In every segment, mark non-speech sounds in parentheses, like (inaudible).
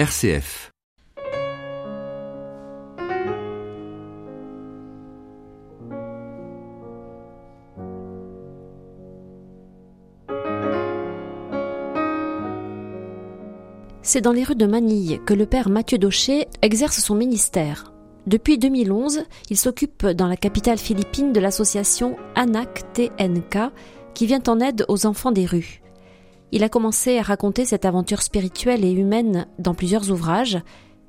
RCF. C'est dans les rues de Manille que le père Mathieu Daucher exerce son ministère. Depuis 2011, il s'occupe dans la capitale philippine de l'association ANAC-TNK qui vient en aide aux enfants des rues. Il a commencé à raconter cette aventure spirituelle et humaine dans plusieurs ouvrages.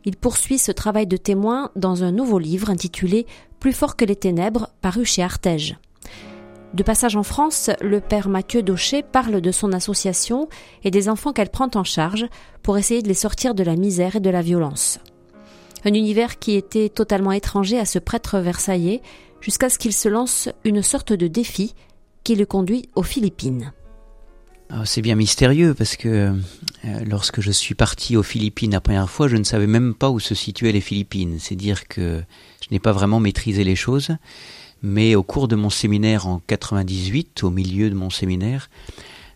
Il poursuit ce travail de témoin dans un nouveau livre intitulé Plus fort que les ténèbres, paru chez Artege. De passage en France, le père Mathieu Daucher parle de son association et des enfants qu'elle prend en charge pour essayer de les sortir de la misère et de la violence. Un univers qui était totalement étranger à ce prêtre versaillais jusqu'à ce qu'il se lance une sorte de défi qui le conduit aux Philippines. Ah, c'est bien mystérieux parce que euh, lorsque je suis parti aux Philippines la première fois, je ne savais même pas où se situaient les Philippines. C'est dire que je n'ai pas vraiment maîtrisé les choses. Mais au cours de mon séminaire en 98, au milieu de mon séminaire,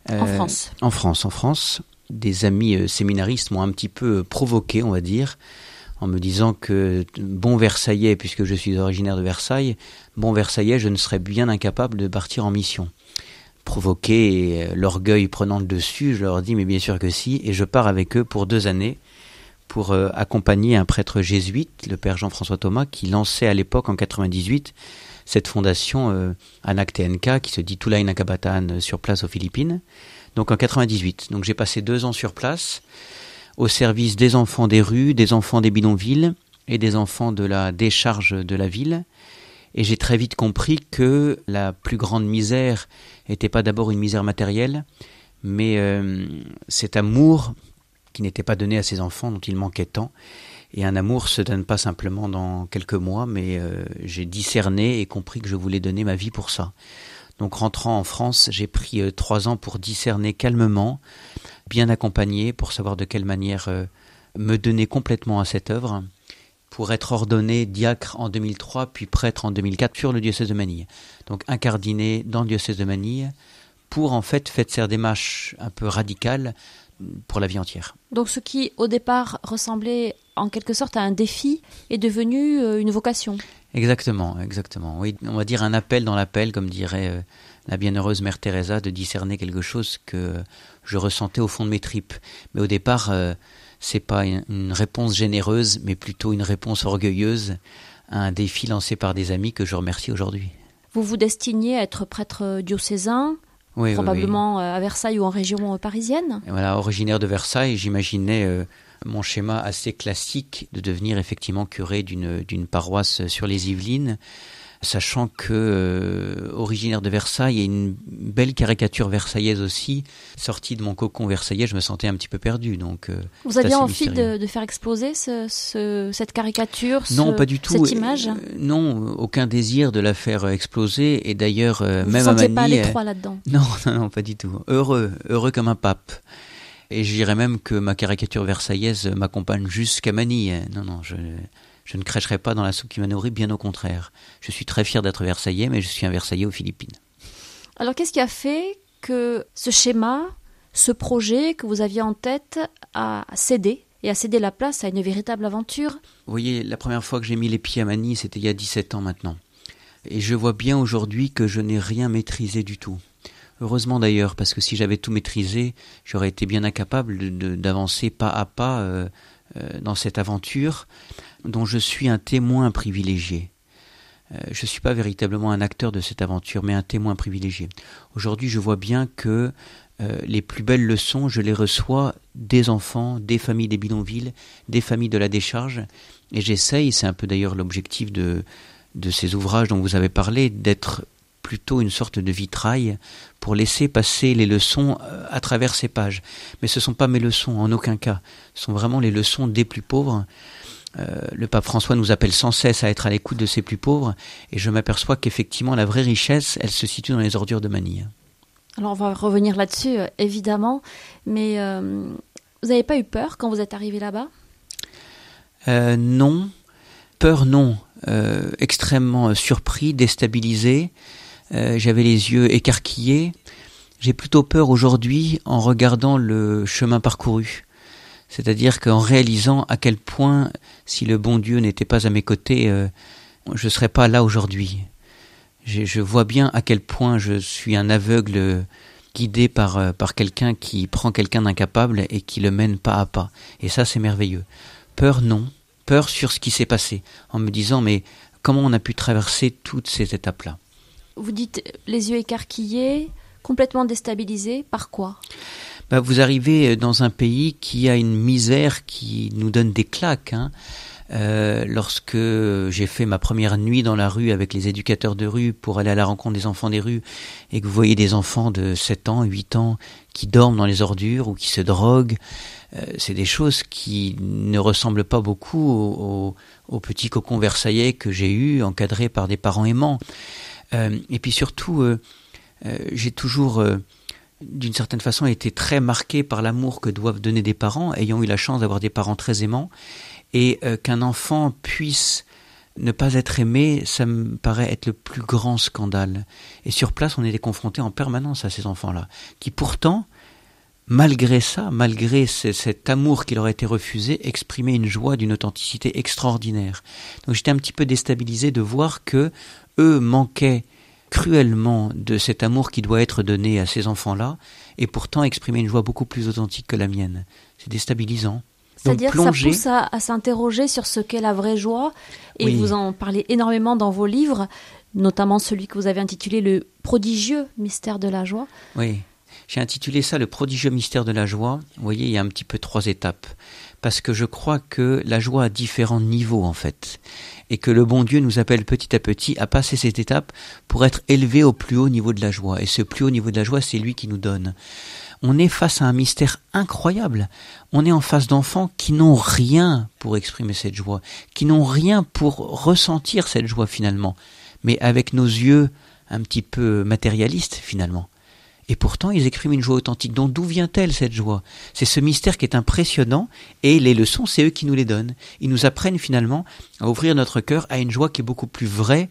en euh, France. En France, en France, des amis euh, séminaristes m'ont un petit peu provoqué, on va dire, en me disant que bon Versaillais, puisque je suis originaire de Versailles, bon Versaillais, je ne serais bien incapable de partir en mission. Provoqué et l'orgueil prenant le dessus, je leur dis mais bien sûr que si, et je pars avec eux pour deux années pour euh, accompagner un prêtre jésuite, le père Jean-François Thomas, qui lançait à l'époque en 98 cette fondation euh, Anak TNK qui se dit Tulain Nakabatan euh, sur place aux Philippines. Donc en 98. Donc j'ai passé deux ans sur place au service des enfants des rues, des enfants des bidonvilles et des enfants de la décharge de la ville. Et j'ai très vite compris que la plus grande misère n'était pas d'abord une misère matérielle, mais euh, cet amour qui n'était pas donné à ces enfants dont il manquait tant. Et un amour se donne pas simplement dans quelques mois, mais euh, j'ai discerné et compris que je voulais donner ma vie pour ça. Donc rentrant en France, j'ai pris euh, trois ans pour discerner calmement, bien accompagné, pour savoir de quelle manière me donner complètement à cette œuvre, pour être ordonné diacre en 2003, puis prêtre en 2004 sur le diocèse de Manille. Donc incardiné dans le diocèse de Manille, pour en fait faire cette démarche un peu radicale pour la vie entière. Donc ce qui au départ ressemblait en quelque sorte à un défi est devenu euh, une vocation. Exactement, exactement. Oui, on va dire un appel dans l'appel, comme dirait euh, la bienheureuse mère Teresa, de discerner quelque chose que je ressentais au fond de mes tripes. Mais au départ, euh, c'est pas une réponse généreuse, mais plutôt une réponse orgueilleuse à un défi lancé par des amis que je remercie aujourd'hui. Vous vous destiniez à être prêtre diocésain, oui, probablement oui, oui. à Versailles ou en région parisienne? Et voilà, originaire de Versailles, j'imaginais euh, mon schéma assez classique de devenir effectivement curé d'une paroisse sur les Yvelines, sachant que euh, originaire de Versailles et une belle caricature versaillaise aussi, sortie de mon cocon versaillais, je me sentais un petit peu perdu. Donc euh, vous aviez envie de, de, faire exploser ce, ce, cette caricature, non ce, pas du tout, cette image. Euh, non, aucun désir de la faire exploser. Et d'ailleurs, même vous à Manille, pas l'étroit là-dedans. (laughs) Non, non, non, pas du tout. Heureux, heureux comme un pape. Et je dirais même que ma caricature versaillaise m'accompagne jusqu'à Manille. Non, non, je, je ne cracherai pas dans la soupe qui m'a nourri, bien au contraire. Je suis très fier d'être versaillais, mais je suis un versaillais aux Philippines. Alors qu'est-ce qui a fait que ce schéma, ce projet que vous aviez en tête a cédé et a cédé la place à une véritable aventure? Vous voyez, la première fois que j'ai mis les pieds à Manille, c'était il y a 17 ans maintenant. Et je vois bien aujourd'hui que je n'ai rien maîtrisé du tout. Heureusement d'ailleurs, parce que si j'avais tout maîtrisé, j'aurais été bien incapable d'avancer pas à pas euh, dans cette aventure dont je suis un témoin privilégié. Euh, je ne suis pas véritablement un acteur de cette aventure, mais un témoin privilégié. Aujourd'hui, je vois bien que euh, les plus belles leçons, je les reçois des enfants, des familles des bidonvilles, des familles de la décharge, et j'essaye, c'est un peu d'ailleurs l'objectif de, de ces ouvrages dont vous avez parlé, d'être plutôt une sorte de vitrail pour laisser passer les leçons à travers ces pages. Mais ce ne sont pas mes leçons, en aucun cas. Ce sont vraiment les leçons des plus pauvres. Euh, le pape François nous appelle sans cesse à être à l'écoute de ces plus pauvres, et je m'aperçois qu'effectivement la vraie richesse, elle se situe dans les ordures de Manille. Alors on va revenir là-dessus, euh, évidemment, mais euh, vous n'avez pas eu peur quand vous êtes arrivé là-bas? Euh, Non, peur non, extrêmement surpris, déstabilisé. Euh, j'avais les yeux écarquillés. J'ai plutôt peur aujourd'hui en regardant le chemin parcouru. C'est-à-dire qu'en réalisant à quel point, si le bon Dieu n'était pas à mes côtés, euh, je ne serais pas là aujourd'hui. Je, je, vois bien à quel point je suis un aveugle guidé par, euh, par quelqu'un qui prend quelqu'un d'incapable et qui le mène pas à pas. Et ça, c'est merveilleux. Peur, non. Peur sur ce qui s'est passé, en me disant, mais comment on a pu traverser toutes ces étapes-là? Vous dites les yeux écarquillés, complètement déstabilisés, par quoi? Bah, Vous arrivez dans un pays qui a une misère qui nous donne des claques. Hein. Euh, lorsque j'ai fait ma première nuit dans la rue avec les éducateurs de rue pour aller à la rencontre des enfants des rues et que vous voyez des enfants de 7 ans, 8 ans qui dorment dans les ordures ou qui se droguent, euh, c'est des choses qui ne ressemblent pas beaucoup au, au, petit cocon versaillais que j'ai eu, encadré par des parents aimants. Euh, et puis surtout, euh, euh, j'ai toujours d'une certaine façon été très marqué par l'amour que doivent donner des parents, ayant eu la chance d'avoir des parents très aimants, et qu'un enfant puisse ne pas être aimé, ça me paraît être le plus grand scandale. Et sur place, on était confronté en permanence à ces enfants-là, qui pourtant, malgré ça, malgré cet amour qui leur a été refusé, exprimaient une joie d'une authenticité extraordinaire. Donc j'étais un petit peu déstabilisé de voir que eux manquaient cruellement de cet amour qui doit être donné à ces enfants-là, et pourtant exprimer une joie beaucoup plus authentique que la mienne. C'est déstabilisant. C'est-à-dire ça pousse à, s'interroger sur ce qu'est la vraie joie, et vous en parlez énormément dans vos livres, notamment celui que vous avez intitulé Le prodigieux mystère de la joie. Oui, j'ai intitulé ça Le prodigieux mystère de la joie. Vous voyez, il y a un petit peu trois étapes, parce que je crois que la joie a différents niveaux en fait, et que le bon Dieu nous appelle petit à petit à passer cette étape pour être élevé au plus haut niveau de la joie, et ce plus haut niveau de la joie, c'est lui qui nous donne on est face à un mystère incroyable. On est en face d'enfants qui n'ont rien pour exprimer cette joie, qui n'ont rien pour ressentir cette joie finalement, mais avec nos yeux un petit peu matérialistes finalement. Et pourtant, ils expriment une joie authentique. Donc, d'où vient-elle cette joie? C'est ce mystère qui est impressionnant, et les leçons, c'est eux qui nous les donnent. Ils nous apprennent finalement à ouvrir notre cœur à une joie qui est beaucoup plus vraie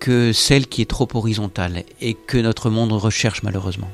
que celle qui est trop horizontale, et que notre monde recherche malheureusement.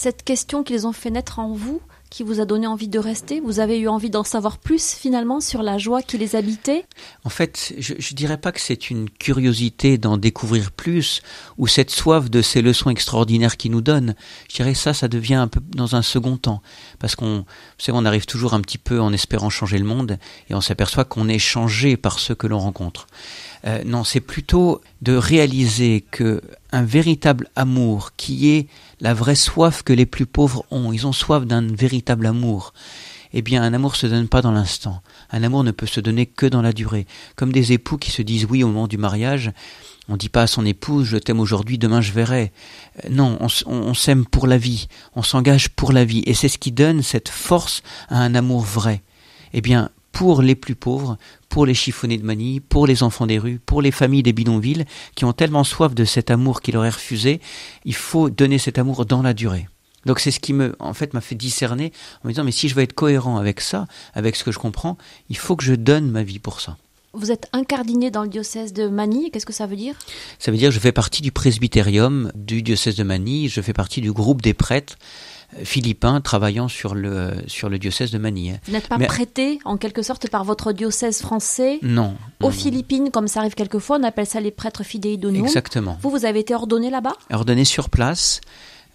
Cette question qu'ils ont fait naître en vous qui vous a donné envie de rester Vous avez eu envie d'en savoir plus finalement sur la joie qui les habitait? En fait, je ne dirais pas que c'est une curiosité d'en découvrir plus ou cette soif de ces leçons extraordinaires qu'ils nous donnent. Je dirais ça, ça devient un peu dans un second temps. Parce qu'on on arrive toujours un petit peu en espérant changer le monde et on s'aperçoit qu'on est changé par ceux que l'on rencontre. Euh, non, c'est plutôt de réaliser que un véritable amour qui est la vraie soif que les plus pauvres ont, ils ont soif d'un véritable amour. Eh bien, un amour se donne pas dans l'instant. Un amour ne peut se donner que dans la durée. Comme des époux qui se disent oui au moment du mariage, on ne dit pas à son épouse je t'aime aujourd'hui, demain je verrai. Euh, non, on, on s'aime pour la vie, on s'engage pour la vie, et c'est ce qui donne cette force à un amour vrai. Eh bien, pour les plus pauvres, pour les chiffonnés de Manille, pour les enfants des rues, pour les familles des bidonvilles, qui ont tellement soif de cet amour qui leur est refusé, il faut donner cet amour dans la durée. Donc c'est ce qui me, en fait, m'a fait discerner en me disant, mais si je veux être cohérent avec ça, avec ce que je comprends, il faut que je donne ma vie pour ça. Vous êtes incardiné dans le diocèse de Manille, qu'est-ce que ça veut dire? Ça veut dire que je fais partie du presbytérium du diocèse de Manille, je fais partie du groupe des prêtres philippins travaillant sur le, sur le diocèse de Manille. Vous n'êtes pas prêté en quelque sorte par votre diocèse français Non. Aux Philippines, comme ça arrive quelquefois, on appelle ça les prêtres fidei donum. Exactement. Vous, vous avez été ordonné là-bas? Ordonné sur place.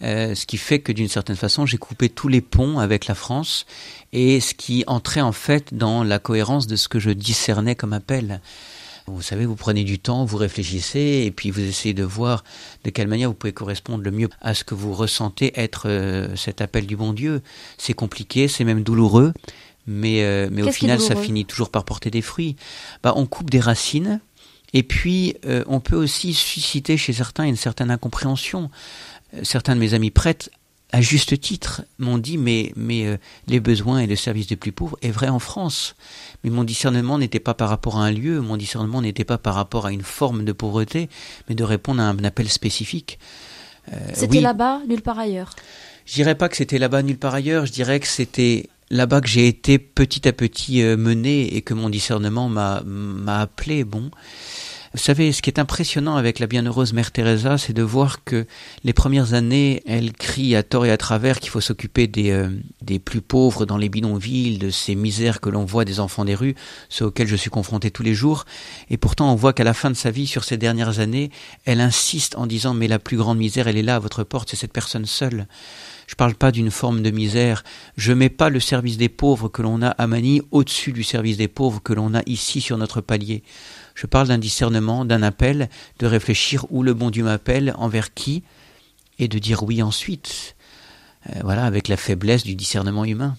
Euh, ce qui fait que d'une certaine façon, j'ai coupé tous les ponts avec la France et ce qui entrait en fait dans la cohérence de ce que je discernais comme appel. Vous savez, vous prenez du temps, vous réfléchissez, et puis vous essayez de voir de quelle manière vous pouvez correspondre le mieux à ce que vous ressentez être euh, cet appel du bon Dieu. C'est compliqué, c'est même douloureux, mais, euh, mais au final, ça finit toujours par porter des fruits. Bah, on coupe des racines, Et puis, euh, on peut aussi susciter chez certains une certaine incompréhension. Certains de mes amis prêtres, à juste titre, m'ont dit mais, mais euh, les besoins et le service des plus pauvres est vrai en France. Mais mon discernement n'était pas par rapport à un lieu, mon discernement n'était pas par rapport à une forme de pauvreté, mais de répondre à un appel spécifique. c'était là-bas, nulle part ailleurs. Je dirais pas que c'était là-bas nulle part ailleurs, je dirais que c'était là-bas que j'ai été petit à petit mené et que mon discernement m'a m'a appelé. Bon, vous savez, ce qui est impressionnant avec la bienheureuse Mère Teresa, c'est de voir que les premières années, elle crie à tort et à travers qu'il faut s'occuper des, euh, des plus pauvres dans les bidonvilles, de ces misères que l'on voit des enfants des rues, ceux auxquels je suis confronté tous les jours. Et pourtant, on voit qu'à la fin de sa vie, sur ces dernières années, elle insiste en disant, mais la plus grande misère, elle est là à votre porte, c'est cette personne seule. Je parle pas d'une forme de misère. Je mets pas le service des pauvres que l'on a à Manille au-dessus du service des pauvres que l'on a ici sur notre palier. Je parle d'un discernement, d'un appel, de réfléchir où le bon Dieu m'appelle, envers qui, et de dire oui ensuite. Euh, voilà, avec la faiblesse du discernement humain.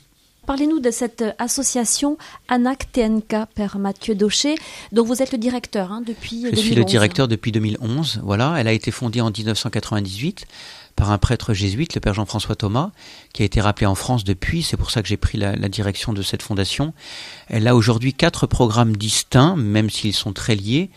Parlez-nous de cette association ANAC TNK, Père Mathieu Daucher, dont vous êtes le directeur hein, depuis Je suis le directeur depuis 2011. Voilà, elle a été fondée en 1998 par un prêtre jésuite, le père Jean-François Thomas, qui a été rappelé en France depuis, c'est pour ça que j'ai pris la, direction de cette fondation. Elle a aujourd'hui quatre programmes distincts, même s'ils sont très liés.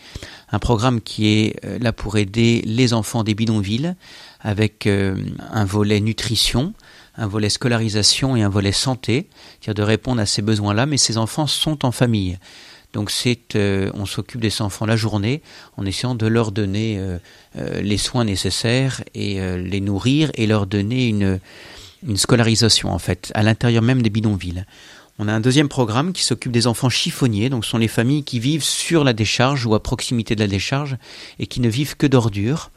Un programme qui est euh, là pour aider les enfants des bidonvilles, avec euh, un volet nutrition, un volet scolarisation et un volet santé, c'est-à-dire de répondre à ces besoins-là, mais ces enfants sont en famille. Donc c'est, euh, on s'occupe de ces enfants la journée en essayant de leur donner euh, euh, les soins nécessaires et les nourrir et leur donner une, scolarisation en fait à l'intérieur même des bidonvilles. On a un deuxième programme qui s'occupe des enfants chiffonniers, donc ce sont les familles qui vivent sur la décharge ou à proximité de la décharge et qui ne vivent que d'ordures.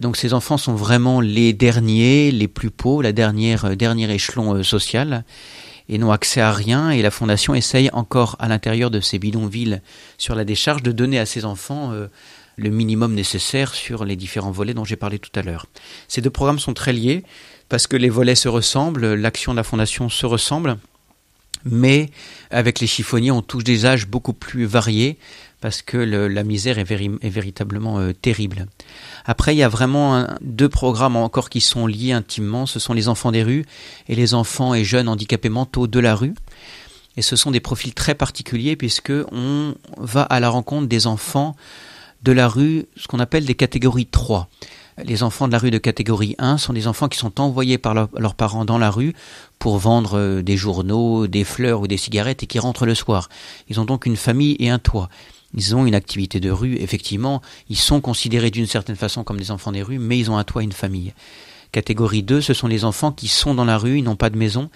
Donc ces enfants sont vraiment les derniers, les plus pauvres, la dernière dernier échelon social et n'ont accès à rien. Et la fondation essaye encore à l'intérieur de ces bidonvilles sur la décharge de donner à ces enfants euh, le minimum nécessaire sur les différents volets dont j'ai parlé tout à l'heure. Ces deux programmes sont très liés parce que les volets se ressemblent, l'action de la fondation se ressemble, mais avec les chiffonniers, on touche des âges beaucoup plus variés parce que la misère est, véritablement euh, terrible. Après, il y a vraiment deux programmes encore qui sont liés intimement. Ce sont les enfants des rues et les enfants et jeunes handicapés mentaux de la rue. Et ce sont des profils très particuliers puisque on va à la rencontre des enfants de la rue, ce qu'on appelle des catégories 3. Les enfants de la rue de catégorie 1 sont des enfants qui sont envoyés par leurs parents dans la rue pour vendre euh, des journaux, des fleurs ou des cigarettes et qui rentrent le soir. Ils ont donc une famille et un toit ils ont une activité de rue, effectivement, ils sont considérés d'une certaine façon comme des enfants des rues, mais ils ont un toit une famille. Catégorie 2, ce sont les enfants qui sont dans la rue, ils n'ont pas de maison,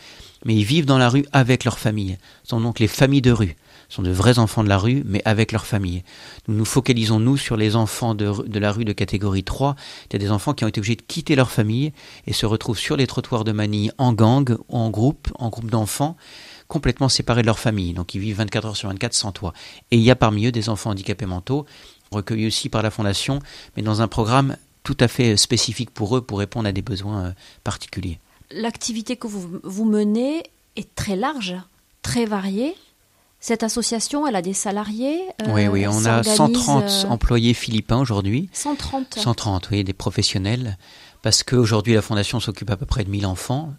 mais ils vivent dans la rue avec leur famille. Ce sont donc les familles de rue. Ce sont de vrais enfants de la rue, mais avec leur famille. Nous nous focalisons, nous, sur les enfants de, de la rue de catégorie 3. Il y a des enfants qui ont été obligés de quitter leur famille et se retrouvent sur les trottoirs de Manille en gang, en groupe, en groupe d'enfants, complètement séparés de leur famille, donc ils vivent 24 heures sur 24 sans toit. Et il y a parmi eux des enfants handicapés mentaux, recueillis aussi par la Fondation, mais dans un programme tout à fait spécifique pour eux pour répondre à des besoins euh, particuliers. L'activité que vous, vous menez est très large, très variée. Cette association, elle a des salariés euh, Oui, oui, on a 130 euh, employés philippins aujourd'hui. 130 130, oui, des professionnels. Parce qu'aujourd'hui, la Fondation s'occupe à peu près de 1000 enfants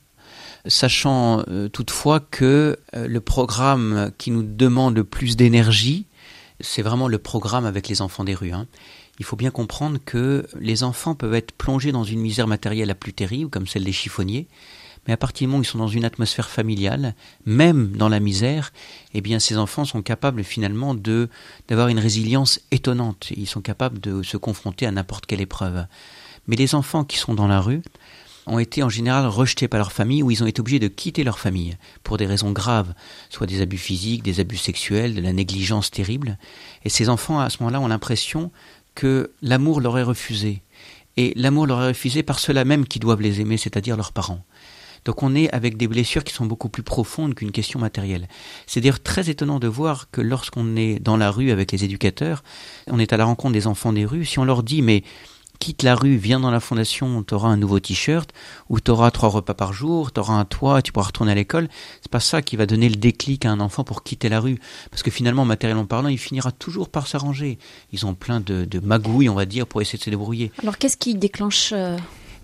sachant euh, toutefois que euh, le programme qui nous demande le plus d'énergie, c'est vraiment le programme avec les enfants des rues. Hein. Il faut bien comprendre que les enfants peuvent être plongés dans une misère matérielle la plus terrible, comme celle des chiffonniers, mais à partir du moment où ils sont dans une atmosphère familiale, même dans la misère, eh bien ces enfants sont capables finalement de d'avoir une résilience étonnante. Ils sont capables de se confronter à n'importe quelle épreuve. Mais les enfants qui sont dans la rue, ont été en général rejetés par leur famille ou ils ont été obligés de quitter leur famille pour des raisons graves, soit des abus physiques, des abus sexuels, de la négligence terrible. Et ces enfants, à ce moment-là, ont l'impression que l'amour leur est refusé. Et l'amour leur est refusé par ceux-là même qui doivent les aimer, c'est-à-dire leurs parents. Donc on est avec des blessures qui sont beaucoup plus profondes qu'une question matérielle. C'est d'ailleurs très étonnant de voir que lorsqu'on est dans la rue avec les éducateurs, on est à la rencontre des enfants des rues, si on leur dit mais quitte la rue, viens dans la fondation, tu auras un nouveau t-shirt, ou tu auras trois repas par jour, tu auras un toit, tu pourras retourner à l'école. C'est pas ça qui va donner le déclic à un enfant pour quitter la rue. Parce que finalement, matériellement parlant, il finira toujours par s'arranger. Ils ont plein de, magouilles, on va dire, pour essayer de se débrouiller. Alors qu'est-ce qui déclenche euh,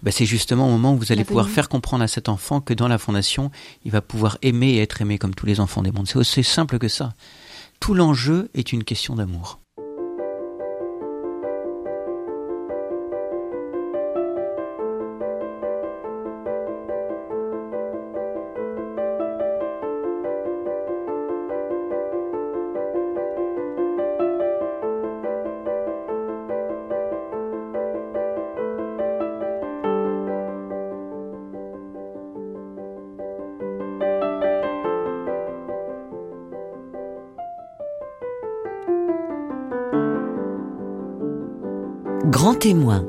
ben, c'est justement au moment où vous allez pouvoir faire comprendre à cet enfant que dans la fondation, il va pouvoir aimer et être aimé comme tous les enfants des mondes. C'est aussi simple que ça. Tout l'enjeu est une question d'amour. Grand témoin.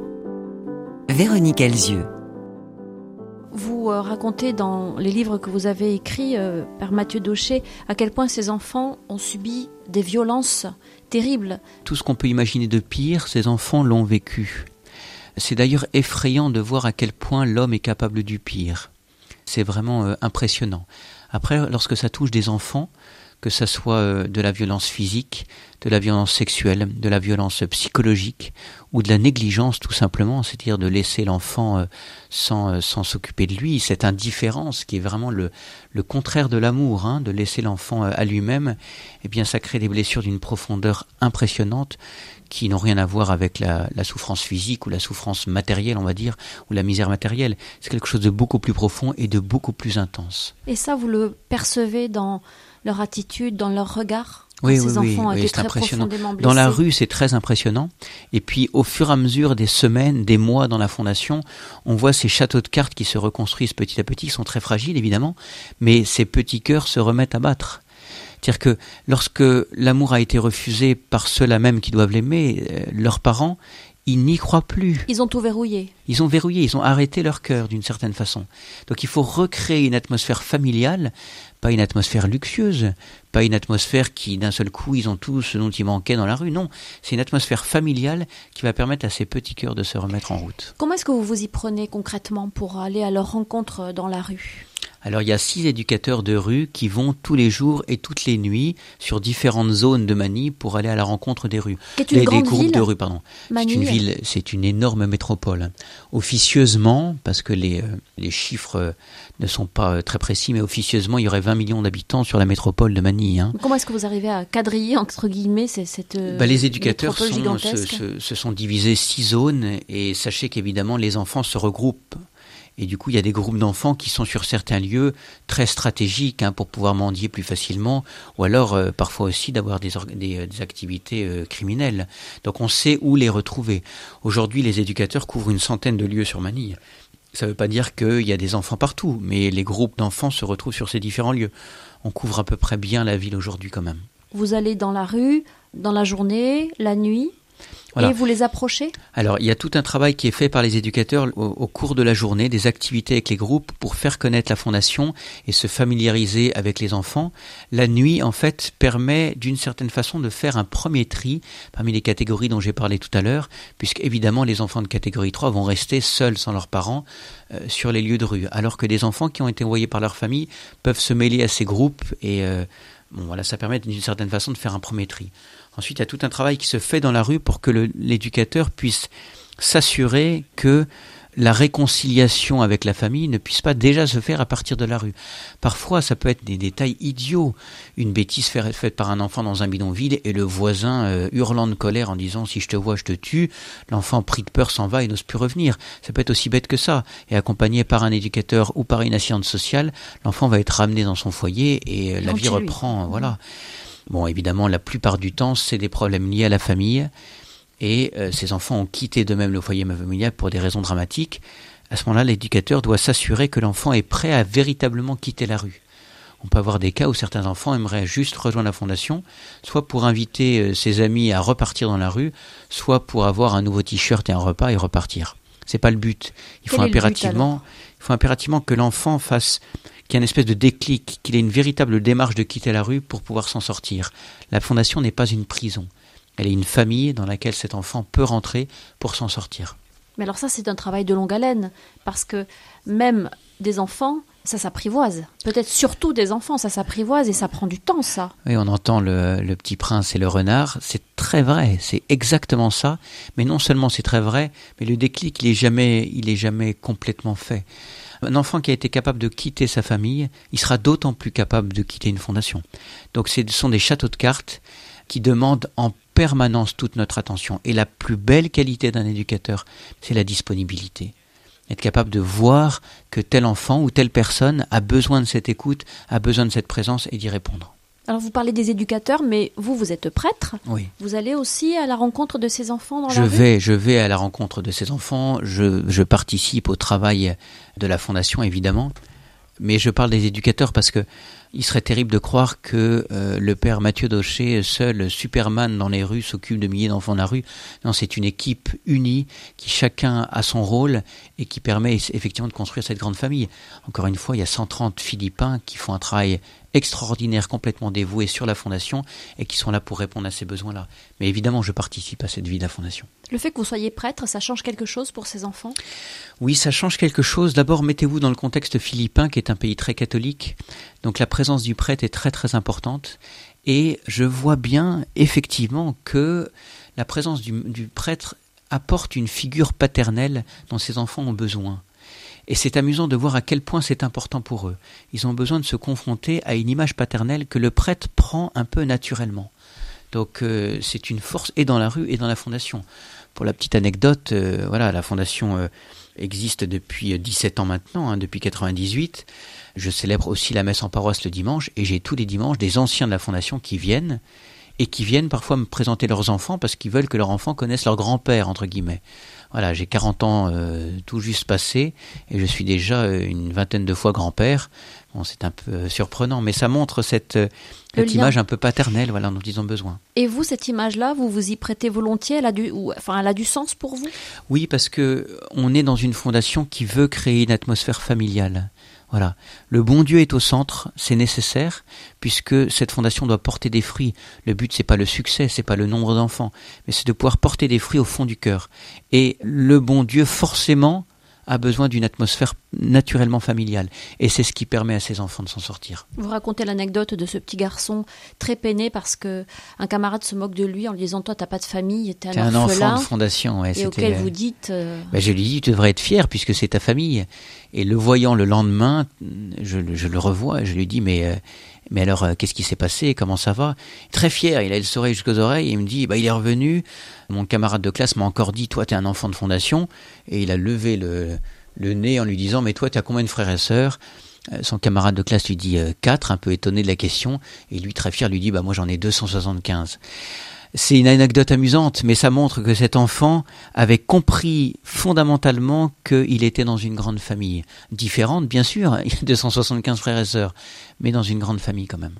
Véronique Elzieux. Vous euh, racontez dans les livres que vous avez écrits euh, par Mathieu Daucher à quel point ces enfants ont subi des violences terribles. Tout ce qu'on peut imaginer de pire, ces enfants l'ont vécu. C'est d'ailleurs effrayant de voir à quel point l'homme est capable du pire. C'est vraiment euh, impressionnant. Après, lorsque ça touche des enfants, que ça soit de la violence physique, de la violence sexuelle, de la violence psychologique ou de la négligence tout simplement, c'est-à-dire de laisser l'enfant euh, sans euh, sans s'occuper de lui, cette indifférence qui est vraiment le, contraire de l'amour, hein, de laisser l'enfant à lui-même, eh bien ça crée des blessures d'une profondeur impressionnante qui n'ont rien à voir avec la, souffrance physique ou la souffrance matérielle, on va dire, ou la misère matérielle. C'est quelque chose de beaucoup plus profond et de beaucoup plus intense. Et ça, vous le percevez dans leur attitude, dans leur regard? Oui, oui, oui, c'est impressionnant. Dans la rue, c'est très impressionnant. Et puis, au fur et à mesure des semaines, des mois dans la fondation, on voit ces châteaux de cartes qui se reconstruisent petit à petit, qui sont très fragiles, évidemment, mais ces petits cœurs se remettent à battre. C'est-à-dire que lorsque l'amour a été refusé par ceux-là même qui doivent l'aimer, euh, leurs parents, ils n'y croient plus. Ils ont tout verrouillé. Ils ont verrouillé, ils ont arrêté leur cœur d'une certaine façon. Donc il faut recréer une atmosphère familiale, pas une atmosphère luxueuse, pas une atmosphère qui d'un seul coup ils ont tout ce dont il manquait dans la rue. Non, c'est une atmosphère familiale qui va permettre à ces petits cœurs de se remettre en route. Comment est-ce que vous vous y prenez concrètement pour aller à leur rencontre dans la rue? Alors il y a six éducateurs de rue qui vont tous les jours et toutes les nuits sur différentes zones de Manille pour aller à la rencontre des rues. Une des groupes de rue, pardon. C'est une ville, c'est une énorme métropole. Officieusement, parce que les, euh, les chiffres euh, ne sont pas euh, très précis, mais officieusement, il y aurait 20 millions d'habitants sur la métropole de Manille. Hein. Comment est-ce que vous arrivez à quadriller, entre guillemets, cette bah, Les éducateurs sont, se, se sont divisés six zones et sachez qu'évidemment les enfants se regroupent et du coup, il y a des groupes d'enfants qui sont sur certains lieux très stratégiques hein, pour pouvoir mendier plus facilement, ou alors euh, parfois aussi d'avoir des, euh, activités euh, criminelles. Donc on sait où les retrouver. Aujourd'hui, les éducateurs couvrent une centaine de lieux sur Manille. Ça ne veut pas dire qu'il y a des enfants partout, mais les groupes d'enfants se retrouvent sur ces différents lieux. On couvre à peu près bien la ville aujourd'hui quand même. Vous allez dans la rue, dans la journée, la nuit? Et vous les approchez? Alors, il y a tout un travail qui est fait par les éducateurs au, cours de la journée, des activités avec les groupes pour faire connaître la fondation et se familiariser avec les enfants. La nuit, en fait, permet d'une certaine façon de faire un premier tri parmi les catégories dont j'ai parlé tout à l'heure, puisque évidemment les enfants de catégorie 3 vont rester seuls sans leurs parents euh, sur les lieux de rue, alors que des enfants qui ont été envoyés par leur famille peuvent se mêler à ces groupes et euh, bon voilà, ça permet d'une certaine façon de faire un premier tri. Ensuite, il y a tout un travail qui se fait dans la rue pour que l'éducateur puisse s'assurer que la réconciliation avec la famille ne puisse pas déjà se faire à partir de la rue. Parfois, ça peut être des détails idiots. Une bêtise faite par un enfant dans un bidonville et le voisin euh, hurlant de colère en disant si je te vois, je te tue. L'enfant pris de peur s'en va et n'ose plus revenir. Ça peut être aussi bête que ça. Et accompagné par un éducateur ou par une assistante sociale, l'enfant va être ramené dans son foyer et euh, la vie reprend. Voilà. Bon, évidemment, la plupart du temps, c'est des problèmes liés à la famille. Et euh, ces enfants ont quitté de même le foyer familial pour des raisons dramatiques. À ce moment-là, l'éducateur doit s'assurer que l'enfant est prêt à véritablement quitter la rue. On peut avoir des cas où certains enfants aimeraient juste rejoindre la fondation, soit pour inviter euh, ses amis à repartir dans la rue, soit pour avoir un nouveau t-shirt et un repas et repartir. C'est pas le but. Il faut impérativement, il faut impérativement que l'enfant fasse qu'il y ait une espèce de déclic, qu'il ait une véritable démarche de quitter la rue pour pouvoir s'en sortir. La fondation n'est pas une prison. Elle est une famille dans laquelle cet enfant peut rentrer pour s'en sortir. Mais alors ça, c'est un travail de longue haleine, parce que même des enfants, ça s'apprivoise. Peut-être surtout des enfants, ça s'apprivoise et ça prend du temps, ça. Oui, on entend le, le petit prince et le renard. C'est très vrai, c'est exactement ça. Mais non seulement c'est très vrai, mais le déclic, il est jamais, il est jamais complètement fait. Un enfant qui a été capable de quitter sa famille, il sera d'autant plus capable de quitter une fondation. Donc ce sont des châteaux de cartes qui demandent en permanence toute notre attention. Et la plus belle qualité d'un éducateur, c'est la disponibilité. Être capable de voir que tel enfant ou telle personne a besoin de cette écoute, a besoin de cette présence et d'y répondre. Alors vous parlez des éducateurs, mais vous, vous êtes prêtre. Oui. Vous allez aussi à la rencontre de ces enfants dans Je la rue vais, je vais à la rencontre de ces enfants. Je, je participe au travail de la fondation, évidemment. Mais je parle des éducateurs parce que il serait terrible de croire que euh, le père Mathieu Daucher, seul Superman dans les rues, s'occupe de milliers d'enfants dans la rue. Non, c'est une équipe unie qui chacun a son rôle et qui permet effectivement de construire cette grande famille. Encore une fois, il y a 130 Philippins qui font un travail extraordinaire, complètement dévoué sur la fondation et qui sont là pour répondre à ces besoins-là. Mais évidemment, je participe à cette vie de la fondation. Le fait que vous soyez prêtre, ça change quelque chose pour ces enfants? Oui, ça change quelque chose. D'abord, mettez-vous dans le contexte philippin, qui est un pays très catholique. Donc la présence du prêtre est très très importante. Et je vois bien effectivement que la présence du, prêtre apporte une figure paternelle dont ces enfants ont besoin. Et c'est amusant de voir à quel point c'est important pour eux. Ils ont besoin de se confronter à une image paternelle que le prêtre prend un peu naturellement. Donc euh, c'est une force et dans la rue et dans la fondation. Pour la petite anecdote, euh, voilà, la fondation euh, existe depuis 17 ans maintenant, hein, depuis 98. Je célèbre aussi la messe en paroisse le dimanche et j'ai tous les dimanches des anciens de la fondation qui viennent et qui viennent parfois me présenter leurs enfants parce qu'ils veulent que leurs enfants connaissent leur grand-père, entre guillemets. Voilà, j'ai 40 ans euh, tout juste passé et je suis déjà euh, une vingtaine de fois grand-père. Bon, c'est un peu euh, surprenant, mais ça montre cette, image un peu paternelle voilà, dont ils ont besoin. Et vous, cette image-là, vous vous y prêtez volontiers elle a, du, ou, enfin, elle a du sens pour vous? Oui, parce que on est dans une fondation qui veut créer une atmosphère familiale. Voilà. Le bon Dieu est au centre, c'est nécessaire, puisque cette fondation doit porter des fruits. Le but, c'est pas le succès, c'est pas le nombre d'enfants, mais c'est de pouvoir porter des fruits au fond du cœur. Et le bon Dieu, forcément, a besoin d'une atmosphère naturellement familiale. Et c'est ce qui permet à ces enfants de s'en sortir. Vous racontez l'anecdote de ce petit garçon très peiné parce que un camarade se moque de lui en lui disant Toi, t'as pas de famille, t'es un un enfant de fondation. Ouais, et auquel vous dites euh, Ben, je lui dis, tu devrais être fier puisque c'est ta famille. Et le voyant le lendemain, je, le- je le revois et je lui dis, mais, euh, mais alors, euh, qu'est-ce qui s'est passé? Comment ça va? Très fier, il a le soleil jusqu'aux oreilles et il me dit, bah, il est revenu. Mon camarade de classe m'a encore dit, toi, t'es un enfant de fondation. Et il a levé le, le nez en lui disant, mais toi, t'as combien de frères et sœurs? Euh, son camarade de classe lui dit euh, 4, un peu étonné de la question, et lui très fier lui dit bah moi j'en ai 275. C'est une anecdote amusante, mais ça montre que cet enfant avait compris fondamentalement qu'il était dans une grande famille. Différente, bien sûr, (laughs) il y a 275 frères et sœurs, mais dans une grande famille quand même.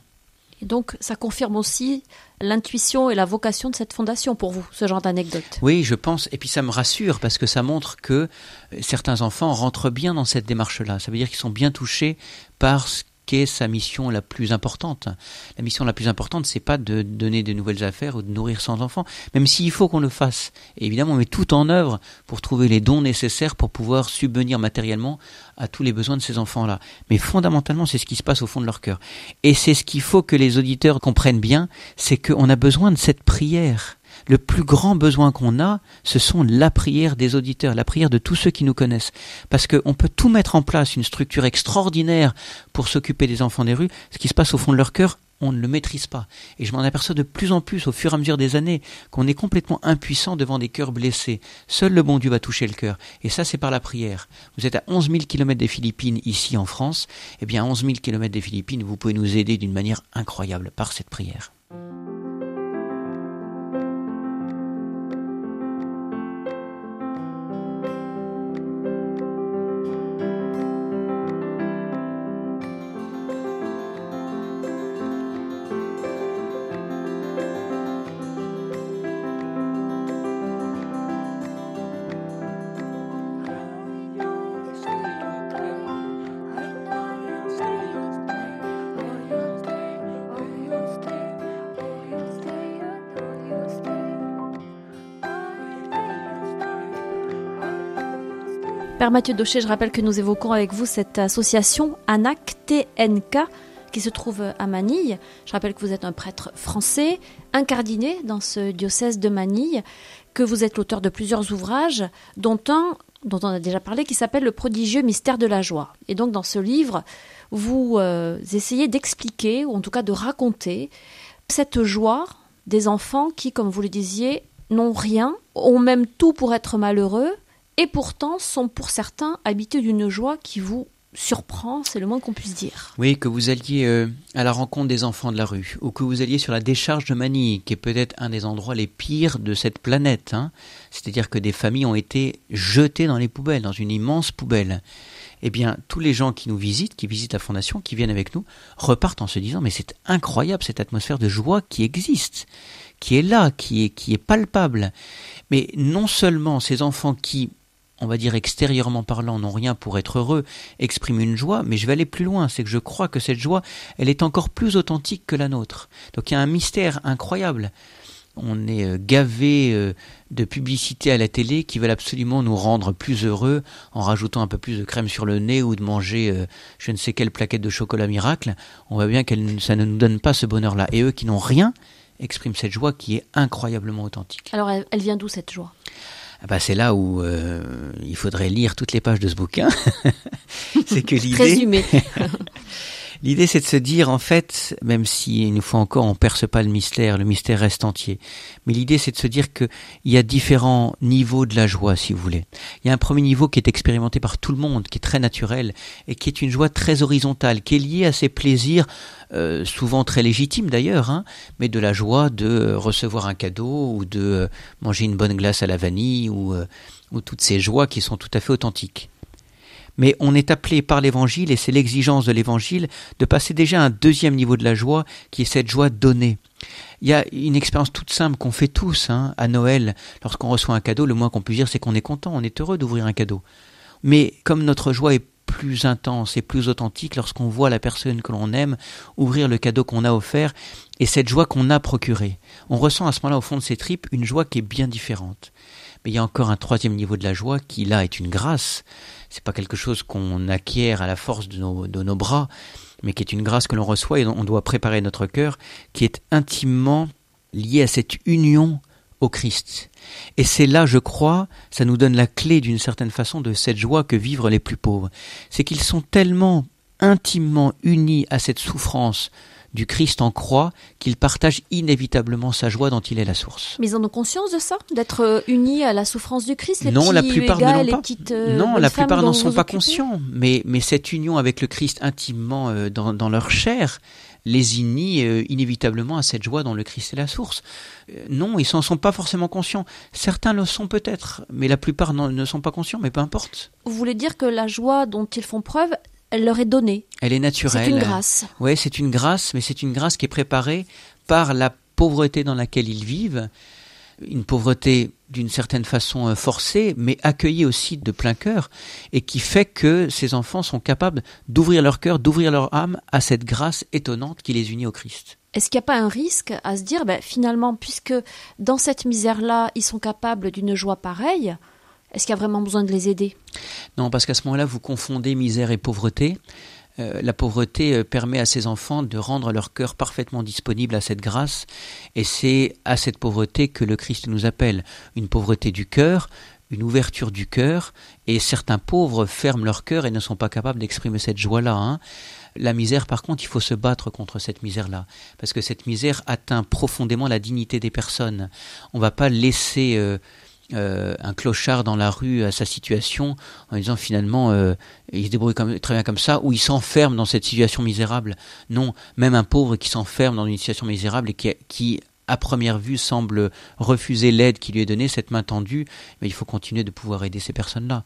Et donc, ça confirme aussi l'intuition et la vocation de cette fondation pour vous, ce genre d'anecdote. Oui, je pense, et puis ça me rassure parce que ça montre que euh, certains enfants rentrent bien dans cette démarche-là. Ça veut dire qu'ils sont bien touchés par ce qu'est sa mission la plus importante. La mission la plus importante, c'est pas de donner de nouvelles affaires ou de nourrir 100 enfants, même s'il faut qu'on le fasse. Évidemment, on met tout en œuvre pour trouver les dons nécessaires pour pouvoir subvenir matériellement à tous les besoins de ces enfants-là. Mais fondamentalement, c'est ce qui se passe au fond de leur cœur. Et c'est ce qu'il faut que les auditeurs comprennent bien, c'est qu'on a besoin de cette prière. Le plus grand besoin qu'on a, ce sont la prière des auditeurs, la prière de tous ceux qui nous connaissent. Parce qu'on peut tout mettre en place, une structure extraordinaire pour s'occuper des enfants des rues. Ce qui se passe au fond de leur cœur, on ne le maîtrise pas. Et je m'en aperçois de plus en plus au fur et à mesure des années qu'on est complètement impuissant devant des cœurs blessés. Seul le bon Dieu va toucher le cœur. Et ça, c'est par la prière. Vous êtes à 11 000 kilomètres des Philippines, ici en France. Eh bien, à 11 000 kilomètres des Philippines, vous pouvez nous aider d'une manière incroyable par cette prière. Mathieu Daucher, je rappelle que nous évoquons avec vous cette association ANAC TNK qui se trouve à Manille. Je rappelle que vous êtes un prêtre français, incardiné dans ce diocèse de Manille, que vous êtes l'auteur de plusieurs ouvrages, dont un dont on a déjà parlé, qui s'appelle Le prodigieux mystère de la joie. Et donc dans ce livre, vous euh, essayez d'expliquer, ou en tout cas de raconter, cette joie des enfants qui, comme vous le disiez, n'ont rien, ont même tout pour être malheureux, et pourtant sont pour certains habités d'une joie qui vous surprend, c'est le moins qu'on puisse dire. Oui, que vous alliez euh, à la rencontre des enfants de la rue, ou que vous alliez sur la décharge de Manille, qui est peut-être un des endroits les pires de cette planète. Hein. C'est-à-dire que des familles ont été jetées dans les poubelles, dans une immense poubelle. Eh bien, tous les gens qui nous visitent, qui visitent la Fondation, qui viennent avec nous, repartent en se disant, mais c'est incroyable cette atmosphère de joie qui existe, qui est là, qui est, qui est palpable. Mais non seulement ces enfants qui on va dire extérieurement parlant, n'ont rien pour être heureux, expriment une joie, mais je vais aller plus loin, c'est que je crois que cette joie, elle est encore plus authentique que la nôtre. Donc il y a un mystère incroyable. On est euh, gavé euh, de publicités à la télé qui veulent absolument nous rendre plus heureux en rajoutant un peu plus de crème sur le nez ou de manger euh, je ne sais quelle plaquette de chocolat miracle. On voit bien que ça ne nous donne pas ce bonheur-là. Et eux qui n'ont rien expriment cette joie qui est incroyablement authentique. Alors elle vient d'où cette joie? Bah, c'est là où euh, il faudrait lire toutes les pages de ce bouquin. (laughs) c'est que (laughs) l'idée. (laughs) L'idée, c'est de se dire, en fait, même si une fois encore on perce pas le mystère, le mystère reste entier. Mais l'idée, c'est de se dire qu'il y a différents niveaux de la joie, si vous voulez. Il y a un premier niveau qui est expérimenté par tout le monde, qui est très naturel, et qui est une joie très horizontale, qui est liée à ces plaisirs, euh, souvent très légitimes d'ailleurs, hein, mais de la joie de recevoir un cadeau, ou de manger une bonne glace à la vanille, euh, ou toutes ces joies qui sont tout à fait authentiques mais on est appelé par l'Évangile, et c'est l'exigence de l'Évangile, de passer déjà à un deuxième niveau de la joie, qui est cette joie donnée. Il y a une expérience toute simple qu'on fait tous hein, à Noël. Lorsqu'on reçoit un cadeau, le moins qu'on puisse dire, c'est qu'on est content, on est heureux d'ouvrir un cadeau. Mais comme notre joie est plus intense et plus authentique lorsqu'on voit la personne que l'on aime ouvrir le cadeau qu'on a offert et cette joie qu'on a procurée. On ressent à ce moment-là au fond de ses tripes une joie qui est bien différente. Mais il y a encore un troisième niveau de la joie qui là est une grâce c'est pas quelque chose qu'on acquiert à la force de nos, bras, mais qui est une grâce que l'on reçoit et dont on doit préparer notre cœur, qui est intimement lié à cette union au Christ. Et c'est là, je crois, ça nous donne la clé d'une certaine façon de cette joie que vivent les plus pauvres. C'est qu'ils sont tellement intimement unis à cette souffrance du Christ en croix qu'il partage inévitablement sa joie dont il est la source. Mais ils en ont conscience de ça D'être euh, unis à la souffrance du Christ Non, la plupart ne l'ont pas. Euh, non, la plupart n'en sont pas conscients. Mais, mais cette union avec le Christ intimement euh, dans, leur chair les unit inévitablement à cette joie dont le Christ est la source. non, ils n'en sont pas forcément conscients. Certains le sont peut-être, mais la plupart ne sont pas conscients, mais peu importe. Vous voulez dire que la joie dont ils font preuve, elle leur est donnée. Elle est naturelle. C'est une grâce. Oui, c'est une grâce, mais c'est une grâce qui est préparée par la pauvreté dans laquelle ils vivent, une pauvreté d'une certaine façon euh, forcée, mais accueillie aussi de plein cœur, et qui fait que ces enfants sont capables d'ouvrir leur cœur, d'ouvrir leur âme à cette grâce étonnante qui les unit au Christ. Est-ce qu'il n'y a pas un risque à se dire, ben, finalement, puisque dans cette misère-là, ils sont capables d'une joie pareille, est-ce qu'il y a vraiment besoin de les aider? Non, parce qu'à ce moment-là, vous confondez misère et pauvreté. Euh, la pauvreté euh, permet à ces enfants de rendre leur cœur parfaitement disponible à cette grâce, et c'est à cette pauvreté que le Christ nous appelle, une pauvreté du cœur, une ouverture du cœur, et certains pauvres ferment leur cœur et ne sont pas capables d'exprimer cette joie-là. Hein. La misère, par contre, il faut se battre contre cette misère-là, parce que cette misère atteint profondément la dignité des personnes. On ne va pas laisser euh, euh, un clochard dans la rue à sa situation en disant finalement euh, il se débrouille très bien comme ça ou il s'enferme dans cette situation misérable. Non, même un pauvre qui s'enferme dans une situation misérable et qui, qui à première vue semble refuser l'aide qui lui est donnée, cette main tendue, mais il faut continuer de pouvoir aider ces personnes-là.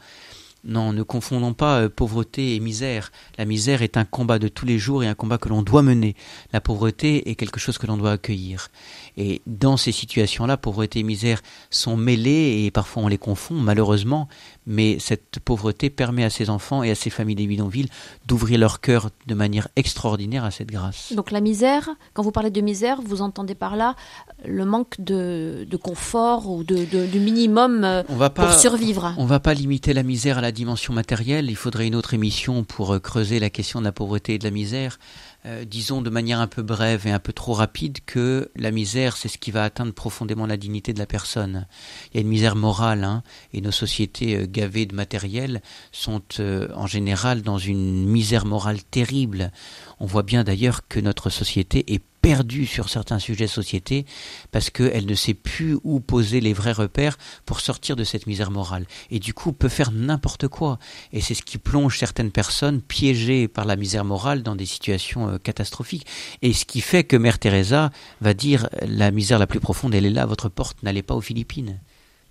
Non, ne confondons pas euh, pauvreté et misère. La misère est un combat de tous les jours et un combat que l'on doit mener. La pauvreté est quelque chose que l'on doit accueillir. Et dans ces situations-là, pauvreté et misère sont mêlées et parfois on les confond, malheureusement, mais cette pauvreté permet à ces enfants et à ces familles des bidonvilles d'ouvrir leur cœur de manière extraordinaire à cette grâce. Donc la misère, quand vous parlez de misère, vous entendez par là le manque de, confort ou de, du minimum euh, pour survivre. On ne va pas limiter la misère à la dimension matérielle, il faudrait une autre émission pour euh, creuser la question de la pauvreté et de la misère. Euh, disons de manière un peu brève et un peu trop rapide que la misère, c'est ce qui va atteindre profondément la dignité de la personne. Il y a une misère morale, hein, et nos sociétés euh, gavées de matériel sont en général dans une misère morale terrible. On voit bien d'ailleurs que notre société est perdue sur certains sujets de société parce qu'elle ne sait plus où poser les vrais repères pour sortir de cette misère morale. Et du coup peut faire n'importe quoi. Et c'est ce qui plonge certaines personnes piégées par la misère morale dans des situations euh, catastrophiques. Et ce qui fait que Mère Teresa va dire la misère la plus profonde, elle est là votre porte, n'allez pas aux Philippines.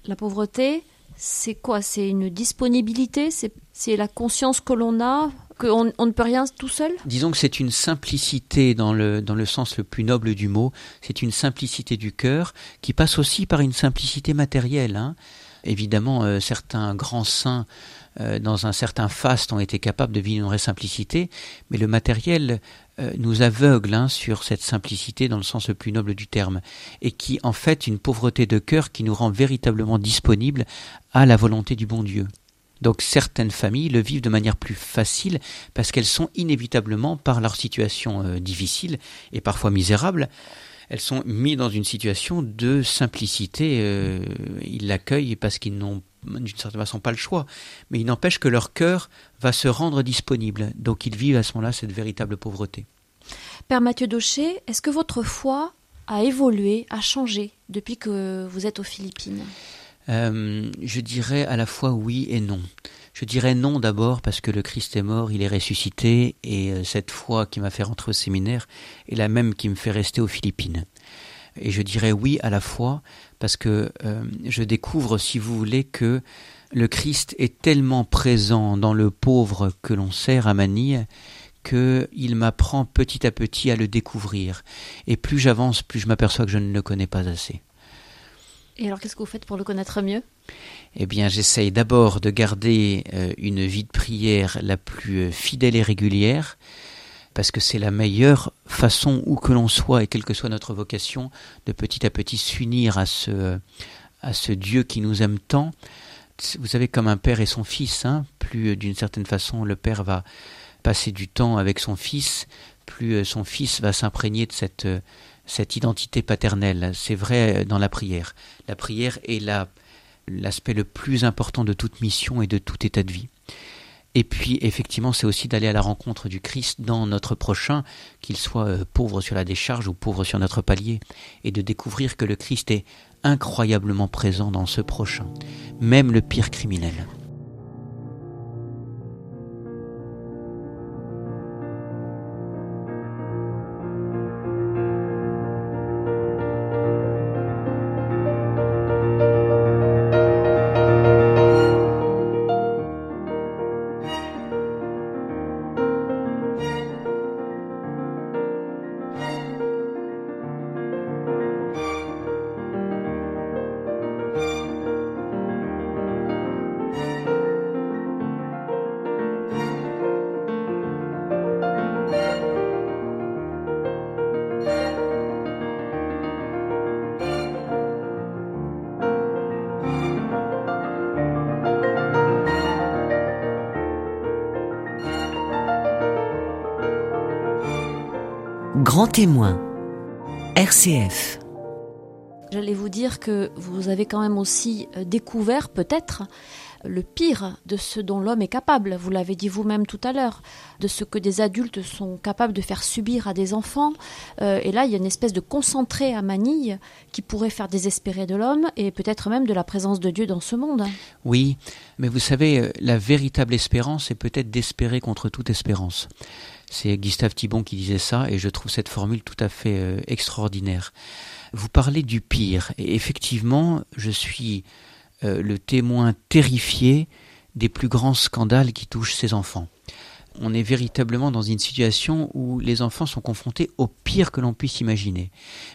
La pauvreté, c'est quoi? C'est une disponibilité? C'est la conscience que l'on a qu'on on ne peut rien tout seul? Disons que c'est une simplicité dans le, dans le sens le plus noble du mot, c'est une simplicité du cœur qui passe aussi par une simplicité matérielle. Hein. Évidemment, euh, certains grands saints euh, dans un certain faste ont été capables de vivre une vraie simplicité, mais le matériel euh, nous aveugle hein, sur cette simplicité dans le sens le plus noble du terme, et qui en fait une pauvreté de cœur qui nous rend véritablement disponibles à la volonté du bon Dieu. Donc certaines familles le vivent de manière plus facile parce qu'elles sont inévitablement, par leur situation euh, difficile et parfois misérable, elles sont mises dans une situation de simplicité. Ils l'accueillent parce qu'ils n'ont d'une certaine façon pas le choix, mais il n'empêche que leur cœur va se rendre disponible. Donc ils vivent à ce moment-là cette véritable pauvreté. Père Mathieu Daucher, est-ce que votre foi a évolué, a changé depuis que vous êtes aux Philippines? Euh, je dirais à la fois oui et non. Je dirais non d'abord parce que le Christ est mort, il est ressuscité, et euh, cette foi qui m'a fait rentrer au séminaire est la même qui me fait rester aux Philippines. Et je dirais oui à la fois parce que euh, je découvre, si vous voulez, que le Christ est tellement présent dans le pauvre que l'on sert à Manille qu'il m'apprend petit à petit à le découvrir. Et plus j'avance, plus je m'aperçois que je ne le connais pas assez. Et alors, qu'est-ce que vous faites pour le connaître mieux? Eh bien, j'essaye d'abord de garder euh, une vie de prière la plus euh, fidèle et régulière, parce que c'est la meilleure façon, où que l'on soit et quelle que soit notre vocation, de petit à petit s'unir à ce, à ce Dieu qui nous aime tant. Vous savez, comme un père et son fils, hein, plus euh, d'une certaine façon le père va passer du temps avec son fils, plus son fils va s'imprégner de cette cette identité paternelle. C'est vrai dans la prière. La prière est l'aspect le plus important de toute mission et de tout état de vie. Et puis, effectivement, c'est aussi d'aller à la rencontre du Christ dans notre prochain, qu'il soit euh, pauvre sur la décharge ou pauvre sur notre palier, et de découvrir que le Christ est incroyablement présent dans ce prochain, même le pire criminel. Témoin. RCF. J'allais vous dire que vous avez quand même aussi euh, découvert peut-être le pire de ce dont l'homme est capable, vous l'avez dit vous-même tout à l'heure, de ce que des adultes sont capables de faire subir à des enfants. Euh, et là, il y a une espèce de concentré à Manille qui pourrait faire désespérer de l'homme et peut-être même de la présence de Dieu dans ce monde. Oui, mais vous savez, euh, la véritable espérance est peut-être d'espérer contre toute espérance. C'est Gustave Thibon qui disait ça, et je trouve cette formule tout à fait euh, extraordinaire. Vous parlez du pire, et effectivement, je suis euh, le témoin terrifié des plus grands scandales qui touchent ces enfants. On est véritablement dans une situation où les enfants sont confrontés au pire que l'on puisse imaginer.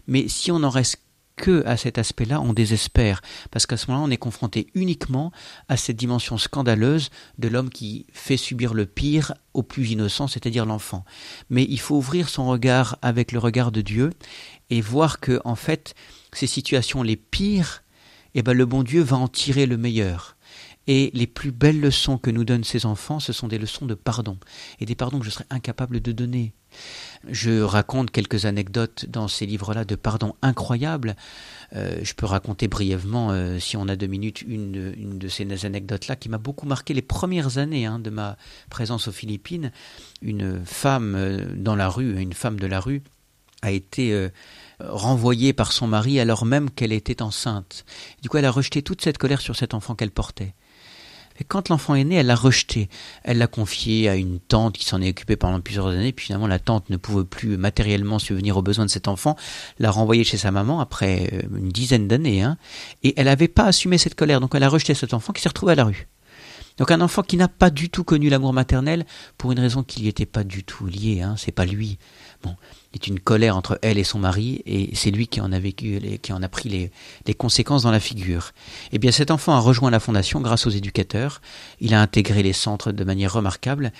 Mais si on en reste que à cet aspect-là, on désespère, parce qu'à ce moment-là, on est confronté uniquement à cette dimension scandaleuse de l'homme qui fait subir le pire au plus innocent, c'est-à-dire l'enfant. Mais il faut ouvrir son regard avec le regard de Dieu et voir que, en fait, ces situations les pires, eh ben, le bon Dieu va en tirer le meilleur. Et les plus belles leçons que nous donnent ces enfants, ce sont des leçons de pardon, et des pardons que je serais incapable de donner. Je raconte quelques anecdotes dans ces livres-là de pardon incroyables. Euh, je peux raconter brièvement, euh, si on a deux minutes, une de, ces anecdotes-là qui m'a beaucoup marqué les premières années hein, de ma présence aux Philippines. Une femme euh, dans la rue, une femme de la rue, a été renvoyée par son mari alors même qu'elle était enceinte. Du coup, elle a rejeté toute cette colère sur cet enfant qu'elle portait. Quand l'enfant est né, elle l'a rejeté. Elle l'a confié à une tante qui s'en est occupée pendant plusieurs années. Puis finalement, la tante ne pouvait plus matériellement subvenir aux besoins de cet enfant. L'a renvoyé chez sa maman après euh, une dizaine d'années. Hein. Et elle n'avait pas assumé cette colère. Donc elle a rejeté cet enfant qui s'est retrouvé à la rue. Donc un enfant qui n'a pas du tout connu l'amour maternel pour une raison qui n'y était pas du tout liée. Hein. C'est pas lui. Bon, est une colère entre elle et son mari, et c'est lui qui en a vécu, qui en a pris les, conséquences dans la figure. Eh bien, cet enfant a rejoint la fondation grâce aux éducateurs. Il a intégré les centres de manière remarquable,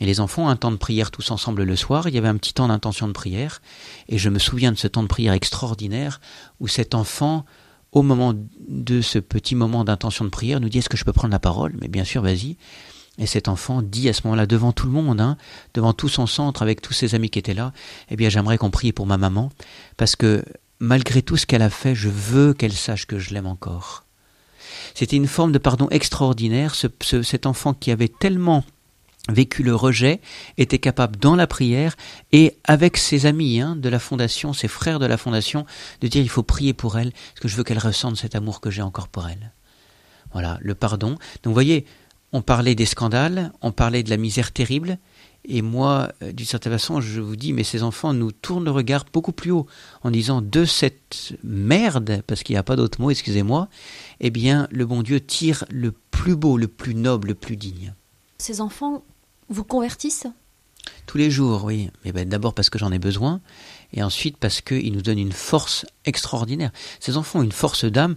et les enfants ont un temps de prière tous ensemble le soir. Il y avait un petit temps d'intention de prière, et je me souviens de ce temps de prière extraordinaire où cet enfant au moment de ce petit moment d'intention de prière, nous dit est-ce que je peux prendre la parole? Mais bien sûr, vas-y. Et cet enfant dit à ce moment-là, devant tout le monde, hein, devant tout son centre, avec tous ses amis qui étaient là, eh bien j'aimerais qu'on prie pour ma maman, parce que malgré tout ce qu'elle a fait, je veux qu'elle sache que je l'aime encore. C'était une forme de pardon extraordinaire, cet enfant qui avait tellement vécu le rejet, était capable dans la prière et avec ses amis hein, de la fondation, ses frères de la fondation, de dire il faut prier pour elle, parce que je veux qu'elle ressente cet amour que j'ai encore pour elle. Voilà, le pardon. Donc vous voyez, on parlait des scandales, on parlait de la misère terrible, et moi, euh, d'une certaine façon, je vous dis, mais ces enfants nous tournent le regard beaucoup plus haut, en disant de cette merde, parce qu'il n'y a pas d'autre mot, excusez-moi, eh bien, le bon Dieu tire le plus beau, le plus noble, le plus digne. Ces enfants vous convertissent? Tous les jours, oui. Mais ben, d'abord parce que j'en ai besoin, et ensuite parce qu'ils nous donnent une force extraordinaire. Ces enfants ont une force d'âme.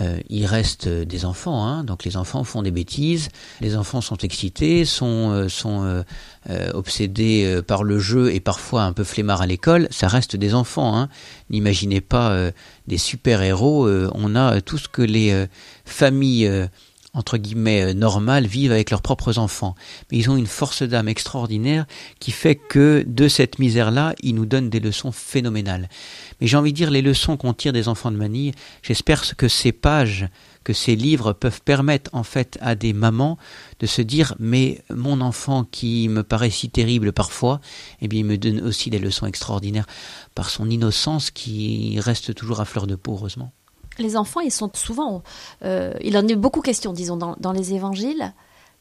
Euh, il reste des enfants, hein. donc les enfants font des bêtises, les enfants sont excités, sont, euh, sont euh, obsédés par le jeu et parfois un peu flemmards à l'école, ça reste des enfants. Hein. N'imaginez pas des super-héros, on a tout ce que les familles entre guillemets normales vivent avec leurs propres enfants. Mais ils ont une force d'âme extraordinaire qui fait que de cette misère-là, ils nous donnent des leçons phénoménales. Mais j'ai envie de dire les leçons qu'on tire des enfants de Manille, j'espère que ces pages, que ces livres peuvent permettre en fait à des mamans de se dire mais mon enfant qui me paraît si terrible parfois, eh bien il me donne aussi des leçons extraordinaires par son innocence qui reste toujours à fleur de peau heureusement. Les enfants, ils sont souvent, euh, il en est beaucoup question, disons, dans, les évangiles.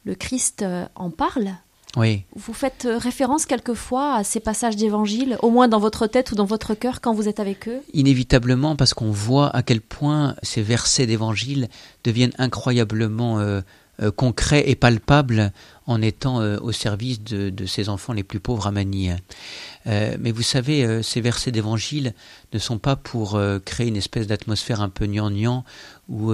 Le Christ euh, en parle, oui. Vous faites euh, référence quelquefois à ces passages d'évangile, au moins dans votre tête ou dans votre cœur quand vous êtes avec eux? Inévitablement, parce qu'on voit à quel point ces versets d'évangile deviennent incroyablement euh, euh, concrets et palpables en étant au service de, ces enfants les plus pauvres à Manille. mais vous savez, ces versets d'évangile ne sont pas pour créer une espèce d'atmosphère un peu gnangnan ou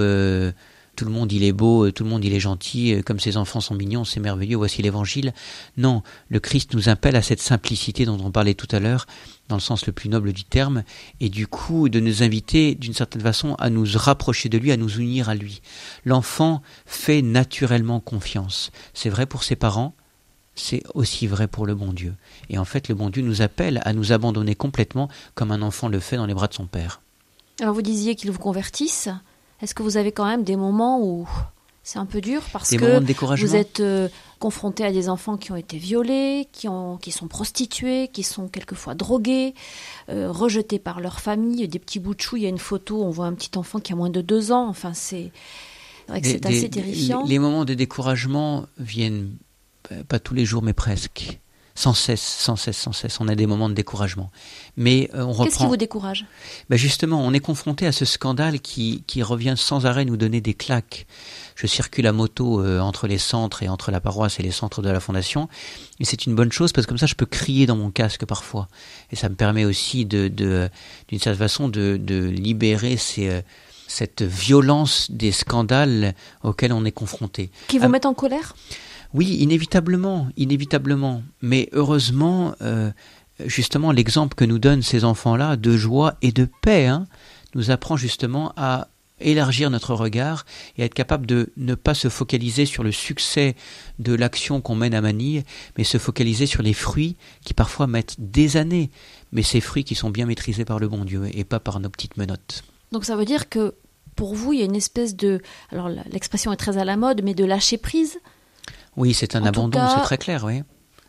tout le monde il est beau, tout le monde il est gentil, euh, comme ses enfants sont mignons, c'est merveilleux, voici l'évangile. Non, le Christ nous appelle à cette simplicité dont on parlait tout à l'heure, dans le sens le plus noble du terme, et du coup de nous inviter d'une certaine façon à nous rapprocher de lui, à nous unir à lui. L'enfant fait naturellement confiance. C'est vrai pour ses parents, c'est aussi vrai pour le bon Dieu. Et en fait, le bon Dieu nous appelle à nous abandonner complètement comme un enfant le fait dans les bras de son Père. Alors vous disiez qu'il vous convertisse est-ce que vous avez quand même des moments où c'est un peu dur parce que vous êtes euh, confronté à des enfants qui ont été violés, qui, ont, qui sont prostitués, qui sont quelquefois drogués, euh, rejetés par leur famille, des petits bouts de chou. Il y a une photo, on voit un petit enfant qui a moins de deux ans. Enfin, c'est c'est assez terrifiant. Les, moments de découragement viennent pas tous les jours, mais presque sans cesse, sans cesse, sans cesse. On a des moments de découragement. Mais euh, on reprend. Qu'est-ce qui vous décourage? Ben Justement, on est confronté à ce scandale qui, qui revient sans arrêt nous donner des claques. Je circule à moto euh, entre les centres et entre la paroisse et les centres de la fondation. Et c'est une bonne chose parce que comme ça, je peux crier dans mon casque parfois. Et ça me permet aussi, de, de, d'une certaine façon, de, de libérer ces euh, cette violence des scandales auxquels on est confronté. Qui vous mettent en colère? Oui, inévitablement, inévitablement. Mais heureusement, euh, justement, l'exemple que nous donnent ces enfants-là de joie et de paix hein, nous apprend justement à élargir notre regard et être capable de ne pas se focaliser sur le succès de l'action qu'on mène à Manille, mais se focaliser sur les fruits qui parfois mettent des années, mais ces fruits qui sont bien maîtrisés par le bon Dieu et pas par nos petites menottes. Donc ça veut dire que pour vous, il y a une espèce de... Alors l'expression est très à la mode, mais de lâcher prise Oui, c'est un abandon, c'est très clair, oui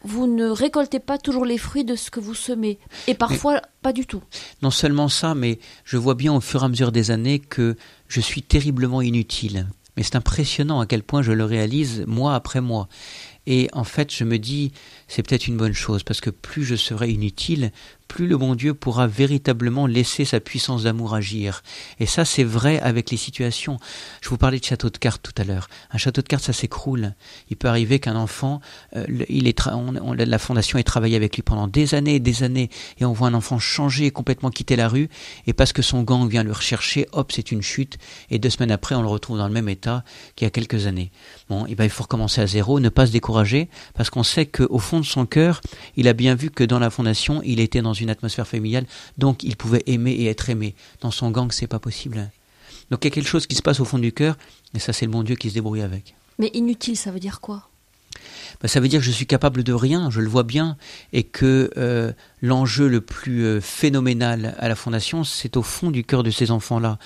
vous ne récoltez pas toujours les fruits de ce que vous semez. Et parfois, pas du tout. Non seulement ça, mais je vois bien au fur et à mesure des années que je suis terriblement inutile. Mais c'est impressionnant à quel point je le réalise mois après mois. Et en fait, je me dis, c'est peut-être une bonne chose, parce que plus je serai inutile, plus le bon Dieu pourra véritablement laisser sa puissance d'amour agir. Et ça, c'est vrai avec les situations. Je vous parlais de château de cartes tout à l'heure. Un château de cartes, ça s'écroule. Il peut arriver qu'un enfant, euh, il est la fondation ait travaillé avec lui pendant des années et des années, et on voit un enfant changer, complètement quitter la rue, et parce que son gang vient le rechercher, hop, c'est une chute, et deux semaines après, on le retrouve dans le même état qu'il y a quelques années. Bon, et ben, il faut recommencer à zéro, ne pas se décourager, parce qu'on sait qu'au fond de son cœur, il a bien vu que dans la fondation, il était dans une atmosphère familiale, donc il pouvait aimer et être aimé. Dans son gang, c'est pas possible. Donc il y a quelque chose qui se passe au fond du cœur, et ça c'est le bon Dieu qui se débrouille avec. Mais inutile, ça veut dire quoi? Ben, ça veut dire que je suis capable de rien, je le vois bien, et que euh, l'enjeu le plus euh, phénoménal à la Fondation, c'est au fond du cœur de ces enfants-là.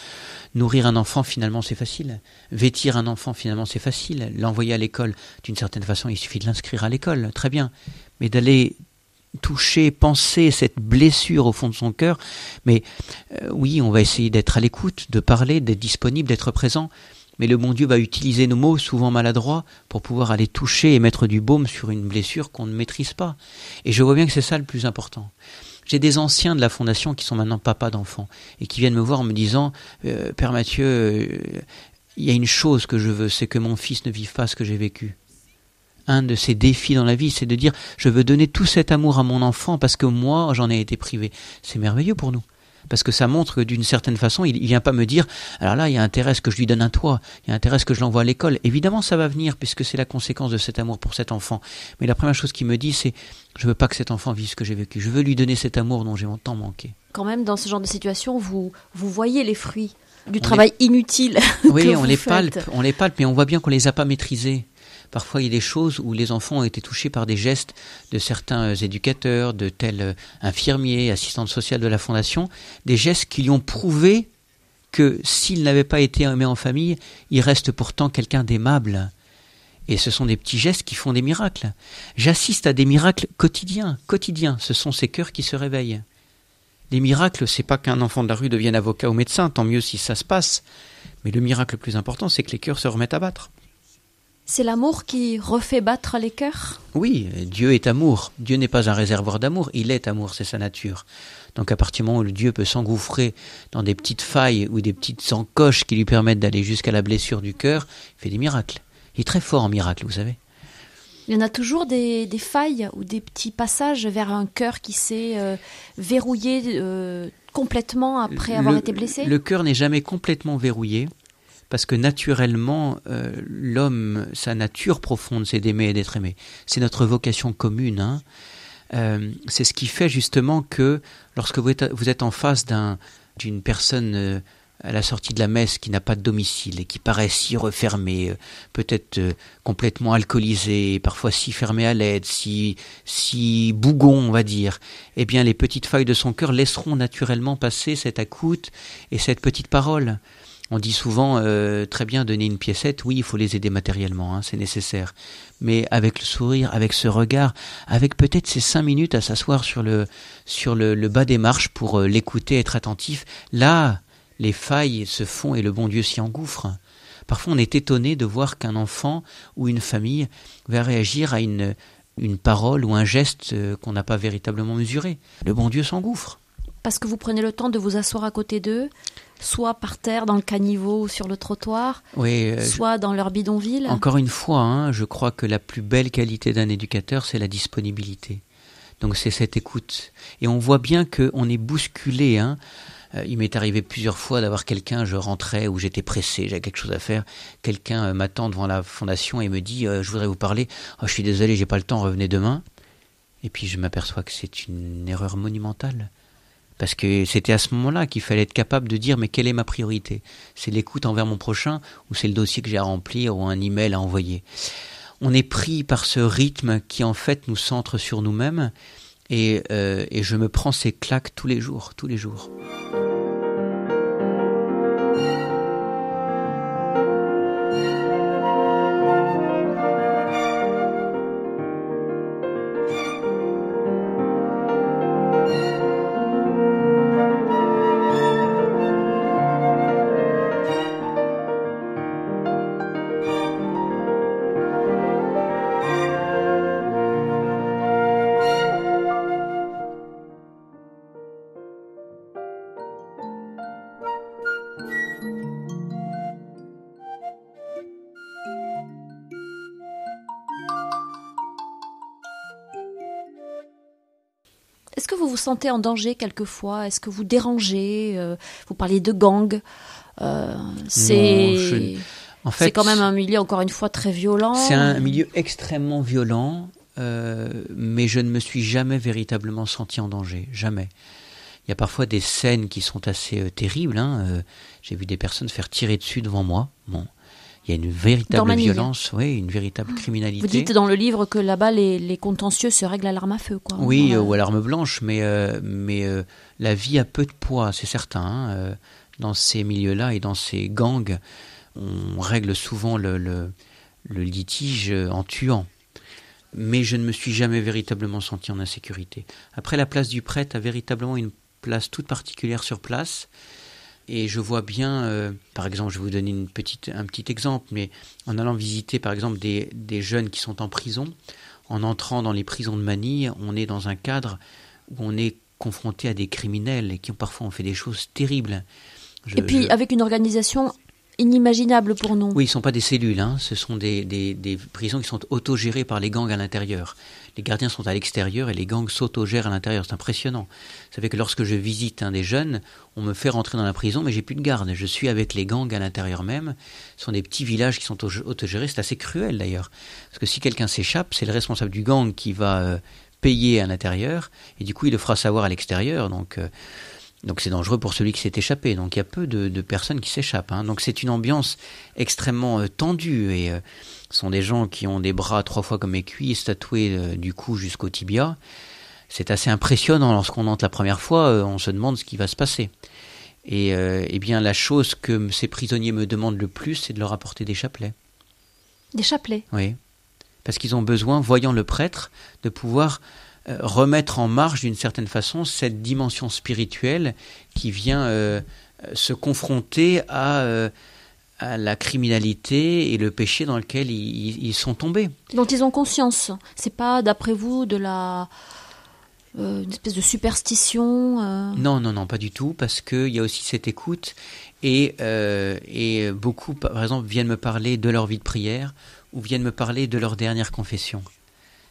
Nourrir un enfant, finalement, c'est facile. Vêtir un enfant, finalement, c'est facile. L'envoyer à l'école, d'une certaine façon, il suffit de l'inscrire à l'école, très bien. Mais d'aller toucher, penser cette blessure au fond de son cœur. Mais euh, oui, on va essayer d'être à l'écoute, de parler, d'être disponible, d'être présent. Mais le bon Dieu va utiliser nos mots, souvent maladroits, pour pouvoir aller toucher et mettre du baume sur une blessure qu'on ne maîtrise pas. Et je vois bien que c'est ça le plus important. J'ai des anciens de la fondation qui sont maintenant papas d'enfants et qui viennent me voir en me disant euh, Père Mathieu, euh, il y a une chose que je veux, c'est que mon fils ne vive pas ce que j'ai vécu un de ces défis dans la vie, c'est de dire je veux donner tout cet amour à mon enfant parce que moi j'en ai été privé. C'est merveilleux pour nous. Parce que ça montre que d'une certaine façon, il ne vient pas me dire alors là, il y a intérêt à ce que je lui donne un toit, il y a intérêt à ce que je l'envoie à l'école. Évidemment, ça va venir puisque c'est la conséquence de cet amour pour cet enfant. Mais la première chose qu'il me dit, c'est je veux pas que cet enfant vive ce que j'ai vécu. Je veux lui donner cet amour dont j'ai tant manqué. Quand même, dans ce genre de situation, vous, vous voyez les fruits du travail inutile. Oui, (laughs) on les palpe, on les palpe, mais on voit bien qu'on les a pas maîtrisés. Parfois, il y a des choses où les enfants ont été touchés par des gestes de certains éducateurs, de tels euh, infirmiers, assistantes sociales de la Fondation, des gestes qui lui ont prouvé que s'il n'avait pas été aimé en famille, il reste pourtant quelqu'un d'aimable. Et ce sont des petits gestes qui font des miracles. J'assiste à des miracles quotidiens, quotidiens. Ce sont ces cœurs qui se réveillent. Les miracles, c'est pas qu'un enfant de la rue devienne avocat ou médecin, tant mieux si ça se passe. Mais le miracle le plus important, c'est que les cœurs se remettent à battre. C'est l'amour qui refait battre les cœurs? Oui, Dieu est amour. Dieu n'est pas un réservoir d'amour, il est amour, c'est sa nature. Donc à partir du moment où le Dieu peut s'engouffrer dans des petites failles ou des petites encoches qui lui permettent d'aller jusqu'à la blessure du cœur, il fait des miracles. Il est très fort en miracles, vous savez. Il y en a toujours des, failles ou des petits passages vers un cœur qui s'est euh, verrouillé euh, complètement après avoir été blessé? Le cœur n'est jamais complètement verrouillé parce que naturellement, euh, l'homme, sa nature profonde, c'est d'aimer et d'être aimé. C'est notre vocation commune. Hein. Euh, c'est ce qui fait justement que lorsque vous êtes, vous êtes en face d'une personne euh, à la sortie de la messe qui n'a pas de domicile et qui paraît si refermée, peut-être complètement alcoolisée, parfois si fermée à l'aide, si, si bougon, on va dire, eh bien les petites failles de son cœur laisseront naturellement passer cette écoute et cette petite parole. On dit souvent euh, très bien donner une piécette, oui, il faut les aider matériellement, hein, c'est nécessaire. Mais avec le sourire, avec ce regard, avec peut-être ces cinq minutes à s'asseoir sur le bas des marches pour euh, l'écouter, être attentif, là, les failles se font et le bon Dieu s'y engouffre. Parfois, on est étonné de voir qu'un enfant ou une famille va réagir à une une parole ou un geste euh, qu'on n'a pas véritablement mesuré. Le bon Dieu s'engouffre. Parce que vous prenez le temps de vous asseoir à côté d'eux, soit par terre dans le caniveau ou sur le trottoir, euh, soit dans leur bidonville. Encore une fois, hein, je crois que la plus belle qualité d'un éducateur, c'est la disponibilité. Donc c'est cette écoute. Et on voit bien qu'on est bousculé. Hein. Euh, il m'est arrivé plusieurs fois d'avoir quelqu'un, je rentrais ou j'étais pressé, j'avais quelque chose à faire. Quelqu'un euh, m'attend devant la fondation et me dit Je voudrais vous parler. Oh, je suis désolé, j'ai pas le temps, revenez demain. Et puis je m'aperçois que c'est une erreur monumentale Parce que c'était à ce moment-là qu'il fallait être capable de dire mais quelle est ma priorité? C'est l'écoute envers mon prochain ou c'est le dossier que j'ai à remplir ou un email à envoyer? On est pris par ce rythme qui en fait nous centre sur nous-mêmes et, euh, et je me prends ces claques tous les jours, tous les jours. Sentez en danger quelquefois? Est-ce que vous dérangez euh, Vous parliez de gang. Euh, c'est en fait, c'est quand même un milieu, encore une fois, très violent. C'est un milieu extrêmement violent, euh, mais je ne me suis jamais véritablement senti en danger. Jamais. Il y a parfois des scènes qui sont assez terribles. Hein. J'ai vu des personnes faire tirer dessus devant moi. Bon, il y a une véritable violence, oui, une véritable criminalité. Vous dites dans le livre que là-bas, les, contentieux se règlent à l'arme à feu, quoi. Oui, ou à l'arme blanche, mais, euh, mais euh, la vie a peu de poids, c'est certain. Hein, euh, dans ces milieux-là et dans ces gangs, on règle souvent le, le, le, litige en tuant. Mais je ne me suis jamais véritablement senti en insécurité. Après, la place du prêtre a véritablement une place toute particulière sur place. Et je vois bien, euh, par exemple, je vais vous donner une petite, un petit exemple, mais en allant visiter, par exemple, des, des, jeunes qui sont en prison, en entrant dans les prisons de Manille, on est dans un cadre où on est confronté à des criminels et qui ont, parfois ont fait des choses terribles. et puis avec une organisation inimaginable pour nous. Oui, ils ne sont pas des cellules, hein. ce sont des, prisons qui sont autogérées par les gangs à l'intérieur. Les gardiens sont à l'extérieur et les gangs s'autogèrent à l'intérieur. C'est impressionnant. Vous savez que lorsque je visite un des jeunes, on me fait rentrer dans la prison, mais j'ai plus de garde. Je suis avec les gangs à l'intérieur même. Ce sont des petits villages qui sont autogérés. C'est assez cruel d'ailleurs. Parce que si quelqu'un s'échappe, c'est le responsable du gang qui va euh, payer à l'intérieur et du coup il le fera savoir à l'extérieur. Donc. Euh, donc c'est dangereux pour celui qui s'est échappé. Donc il y a peu de, personnes qui s'échappent. Hein. Donc c'est une ambiance extrêmement euh, tendue et euh, ce sont des gens qui ont des bras trois fois comme mes cuisses tatoués euh, du cou jusqu'au tibia. C'est assez impressionnant lorsqu'on entre la première fois, on se demande ce qui va se passer. Et eh bien la chose que ces prisonniers me demandent le plus, c'est de leur apporter des chapelets. Des chapelets? Oui. Parce qu'ils ont besoin, voyant le prêtre, de pouvoir euh, remettre en marche d'une certaine façon cette dimension spirituelle qui vient euh, se confronter à, euh, à, la criminalité et le péché dans lequel ils, sont tombés. Dont ils ont conscience. C'est pas, d'après vous, de la une espèce de superstition Non, non, non, pas du tout, parce qu'il y a aussi cette écoute et, et beaucoup, par exemple, viennent me parler de leur vie de prière ou viennent me parler de leur dernière confession.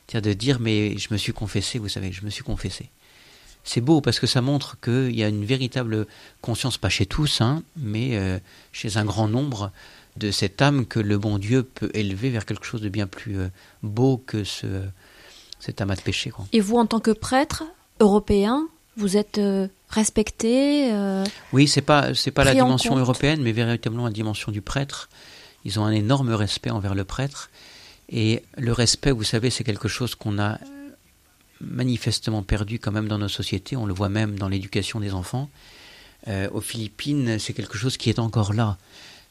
C'est-à-dire de dire, mais je me suis confessé, vous savez, je me suis confessé. C'est beau parce que ça montre qu'il y a une véritable conscience, pas chez tous, hein, mais euh, chez un grand nombre, de cette âme que le bon Dieu peut élever vers quelque chose de bien plus euh, beau que ce, cet amas de péché. Et vous, en tant que prêtre européen, vous êtes euh, respecté Oui, c'est pas c'est pas la dimension européenne, mais véritablement la dimension du prêtre. Ils ont un énorme respect envers le prêtre et le respect, vous savez, c'est quelque chose qu'on a manifestement perdu quand même dans nos sociétés. On le voit même dans l'éducation des enfants. Euh, aux Philippines, c'est quelque chose qui est encore là.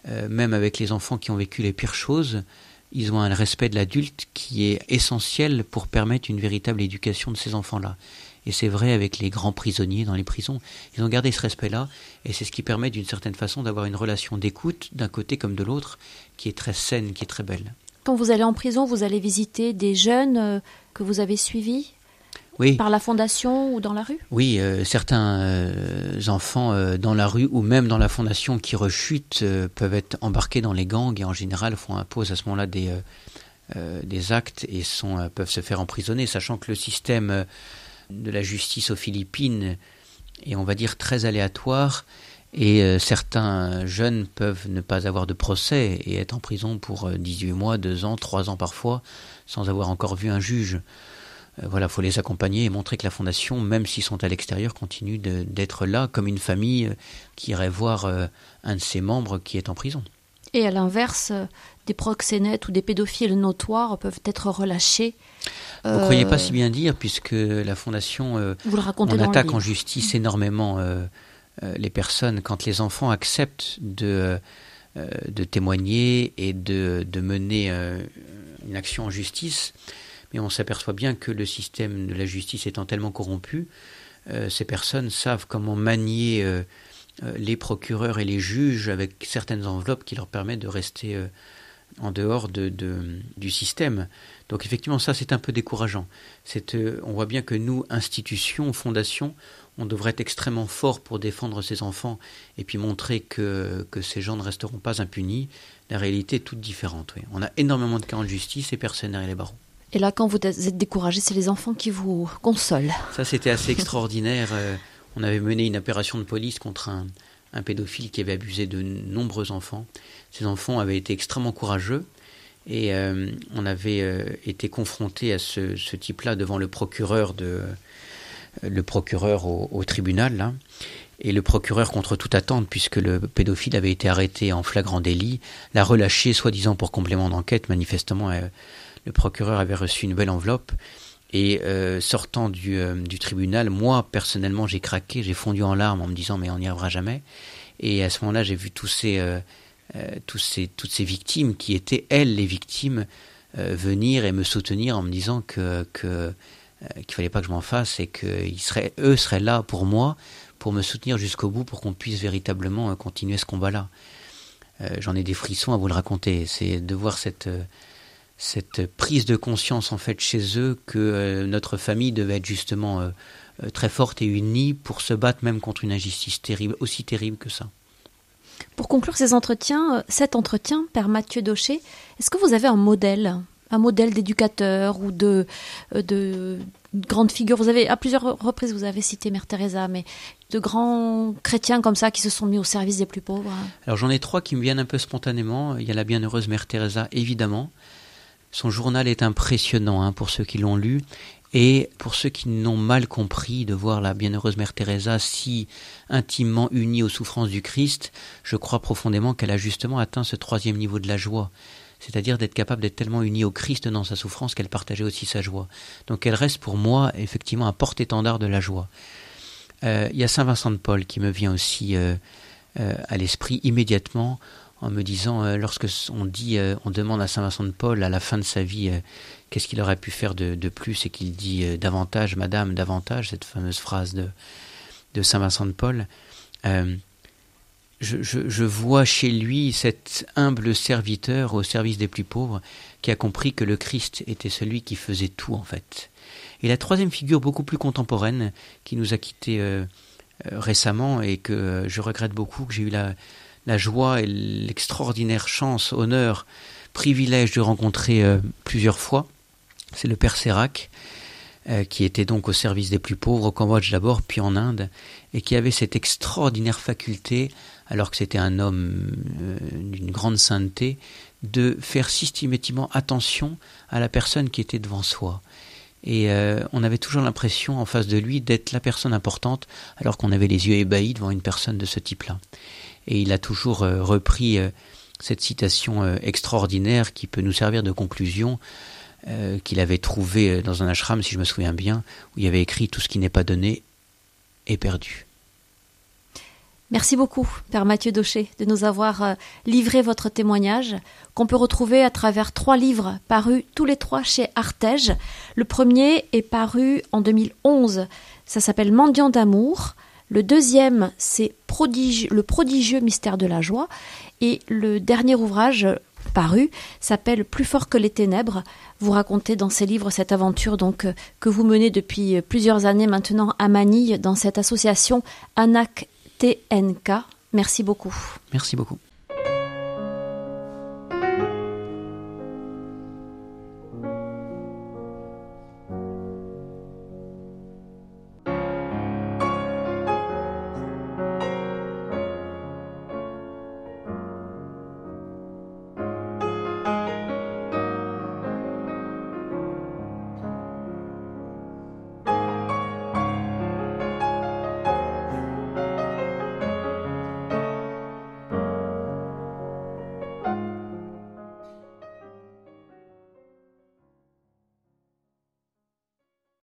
Euh, même avec les enfants qui ont vécu les pires choses, ils ont un respect de l'adulte qui est essentiel pour permettre une véritable éducation de ces enfants-là. Et c'est vrai avec les grands prisonniers dans les prisons. Ils ont gardé ce respect-là, et c'est ce qui permet d'une certaine façon d'avoir une relation d'écoute d'un côté comme de l'autre, qui est très saine, qui est très belle. Quand vous allez en prison, vous allez visiter des jeunes euh, que vous avez suivis oui. Par la fondation ou dans la rue? Oui, euh, certains euh, enfants dans la rue ou même dans la fondation qui rechutent peuvent être embarqués dans les gangs et en général font, posent à ce moment-là des, des actes et sont, peuvent se faire emprisonner, sachant que le système de la justice aux Philippines est, on va dire, très aléatoire et euh, certains jeunes peuvent ne pas avoir de procès et être en prison pour 18 euh, mois, 2 ans, 3 ans parfois, sans avoir encore vu un juge. voilà, faut les accompagner et montrer que la fondation, même s'ils sont à l'extérieur, continue d'être là comme une famille qui irait voir un de ses membres qui est en prison. Et à l'inverse, des proxénètes ou des pédophiles notoires peuvent être relâchés. Vous ne croyez pas si bien dire, puisque la fondation, Vous le racontez on attaque en justice énormément les personnes quand les enfants acceptent de euh, de témoigner et de, mener euh, une action en justice. Mais on s'aperçoit bien que le système de la justice étant tellement corrompu, euh, ces personnes savent comment manier les procureurs et les juges avec certaines enveloppes qui leur permettent de rester en dehors de, du système. Donc effectivement, ça c'est un peu décourageant. on voit bien que nous, institutions, fondations, on devrait être extrêmement fort pour défendre ses enfants et puis montrer que, que ces gens ne resteront pas impunis. La réalité est toute différente. On a énormément de cas en justice et personne derrière les barreaux. Et là, quand vous êtes découragé, c'est les enfants qui vous consolent. Ça, c'était assez extraordinaire. Euh, on avait mené une opération de police contre un, un, pédophile qui avait abusé de nombreux enfants. Ces enfants avaient été extrêmement courageux. Et euh, on avait euh, été confronté à ce, ce type-là devant le procureur de, le procureur au, tribunal, là, et le procureur, contre toute attente, puisque le pédophile avait été arrêté en flagrant délit, l'a relâché, soi-disant pour complément d'enquête. Manifestement, euh, le procureur avait reçu une belle enveloppe. Et euh, sortant du, euh, du, tribunal, moi, personnellement, j'ai craqué, j'ai fondu en larmes en me disant, mais on n'y arrivera jamais. Et à ce moment-là, j'ai vu tous ces, ces, toutes ces victimes qui étaient, elles, les victimes, venir et me soutenir en me disant que, qu'il fallait pas que je m'en fasse et qu'ils seraient, eux seraient là pour moi, pour me soutenir jusqu'au bout, pour qu'on puisse véritablement euh, continuer ce combat-là. Euh, j'en ai des frissons à vous le raconter. C'est de voir cette, cette prise de conscience en fait chez eux que notre famille devait être justement très forte et unie pour se battre même contre une injustice terrible, aussi terrible que ça. Pour conclure ces entretiens, cet entretien, Père Mathieu Daucher, est-ce que vous avez un modèle? Un modèle d'éducateur ou de, euh, de grande figure. Vous avez, à plusieurs reprises, vous avez cité Mère Teresa, mais de grands chrétiens comme ça qui se sont mis au service des plus pauvres. Alors j'en ai trois qui me viennent un peu spontanément. Il y a la bienheureuse Mère Teresa, évidemment. Son journal est impressionnant hein, pour ceux qui l'ont lu. Et pour ceux qui n'ont mal compris de voir la bienheureuse Mère Teresa si intimement unie aux souffrances du Christ, je crois profondément qu'elle a justement atteint ce troisième niveau de la joie c'est-à-dire d'être capable d'être tellement unie au Christ dans sa souffrance qu'elle partageait aussi sa joie. Donc elle reste pour moi effectivement un porte-étendard de la joie. Euh, il y a Saint Vincent de Paul qui me vient aussi euh, euh, à l'esprit immédiatement en me disant, lorsque on dit, on demande à Saint Vincent de Paul à la fin de sa vie qu'est-ce qu'il aurait pu faire de, plus et qu'il dit davantage, Madame, davantage, cette fameuse phrase de, de Saint Vincent de Paul je, vois chez lui cet humble serviteur au service des plus pauvres qui a compris que le Christ était celui qui faisait tout en fait. Et la troisième figure beaucoup plus contemporaine qui nous a quittés euh, euh, récemment et que euh, je regrette beaucoup, que j'ai eu la, la joie et l'extraordinaire chance, honneur, privilège de rencontrer plusieurs fois, c'est le Père Sérac, qui était donc au service des plus pauvres au Cambodge d'abord, puis en Inde, et qui avait cette extraordinaire faculté alors que c'était un homme euh, d'une grande sainteté, de faire systématiquement attention à la personne qui était devant soi. Et euh, on avait toujours l'impression en face de lui d'être la personne importante, alors qu'on avait les yeux ébahis devant une personne de ce type-là. Et il a toujours euh, repris cette citation extraordinaire qui peut nous servir de conclusion, qu'il avait trouvée dans un ashram, si je me souviens bien, où il avait écrit Tout ce qui n'est pas donné est perdu. Merci beaucoup, Père Mathieu Daucher, de nous avoir euh, livré votre témoignage, qu'on peut retrouver à travers trois livres parus tous les trois chez Artege. Le premier est paru en 2011, ça s'appelle Mendiant d'amour. Le deuxième, c'est Le prodigieux mystère de la joie. Et le dernier ouvrage paru s'appelle Plus fort que les ténèbres. Vous racontez dans ces livres cette aventure donc euh, que vous menez depuis euh, plusieurs années maintenant à Manille dans cette association ANAC TNK. Merci beaucoup. Merci beaucoup.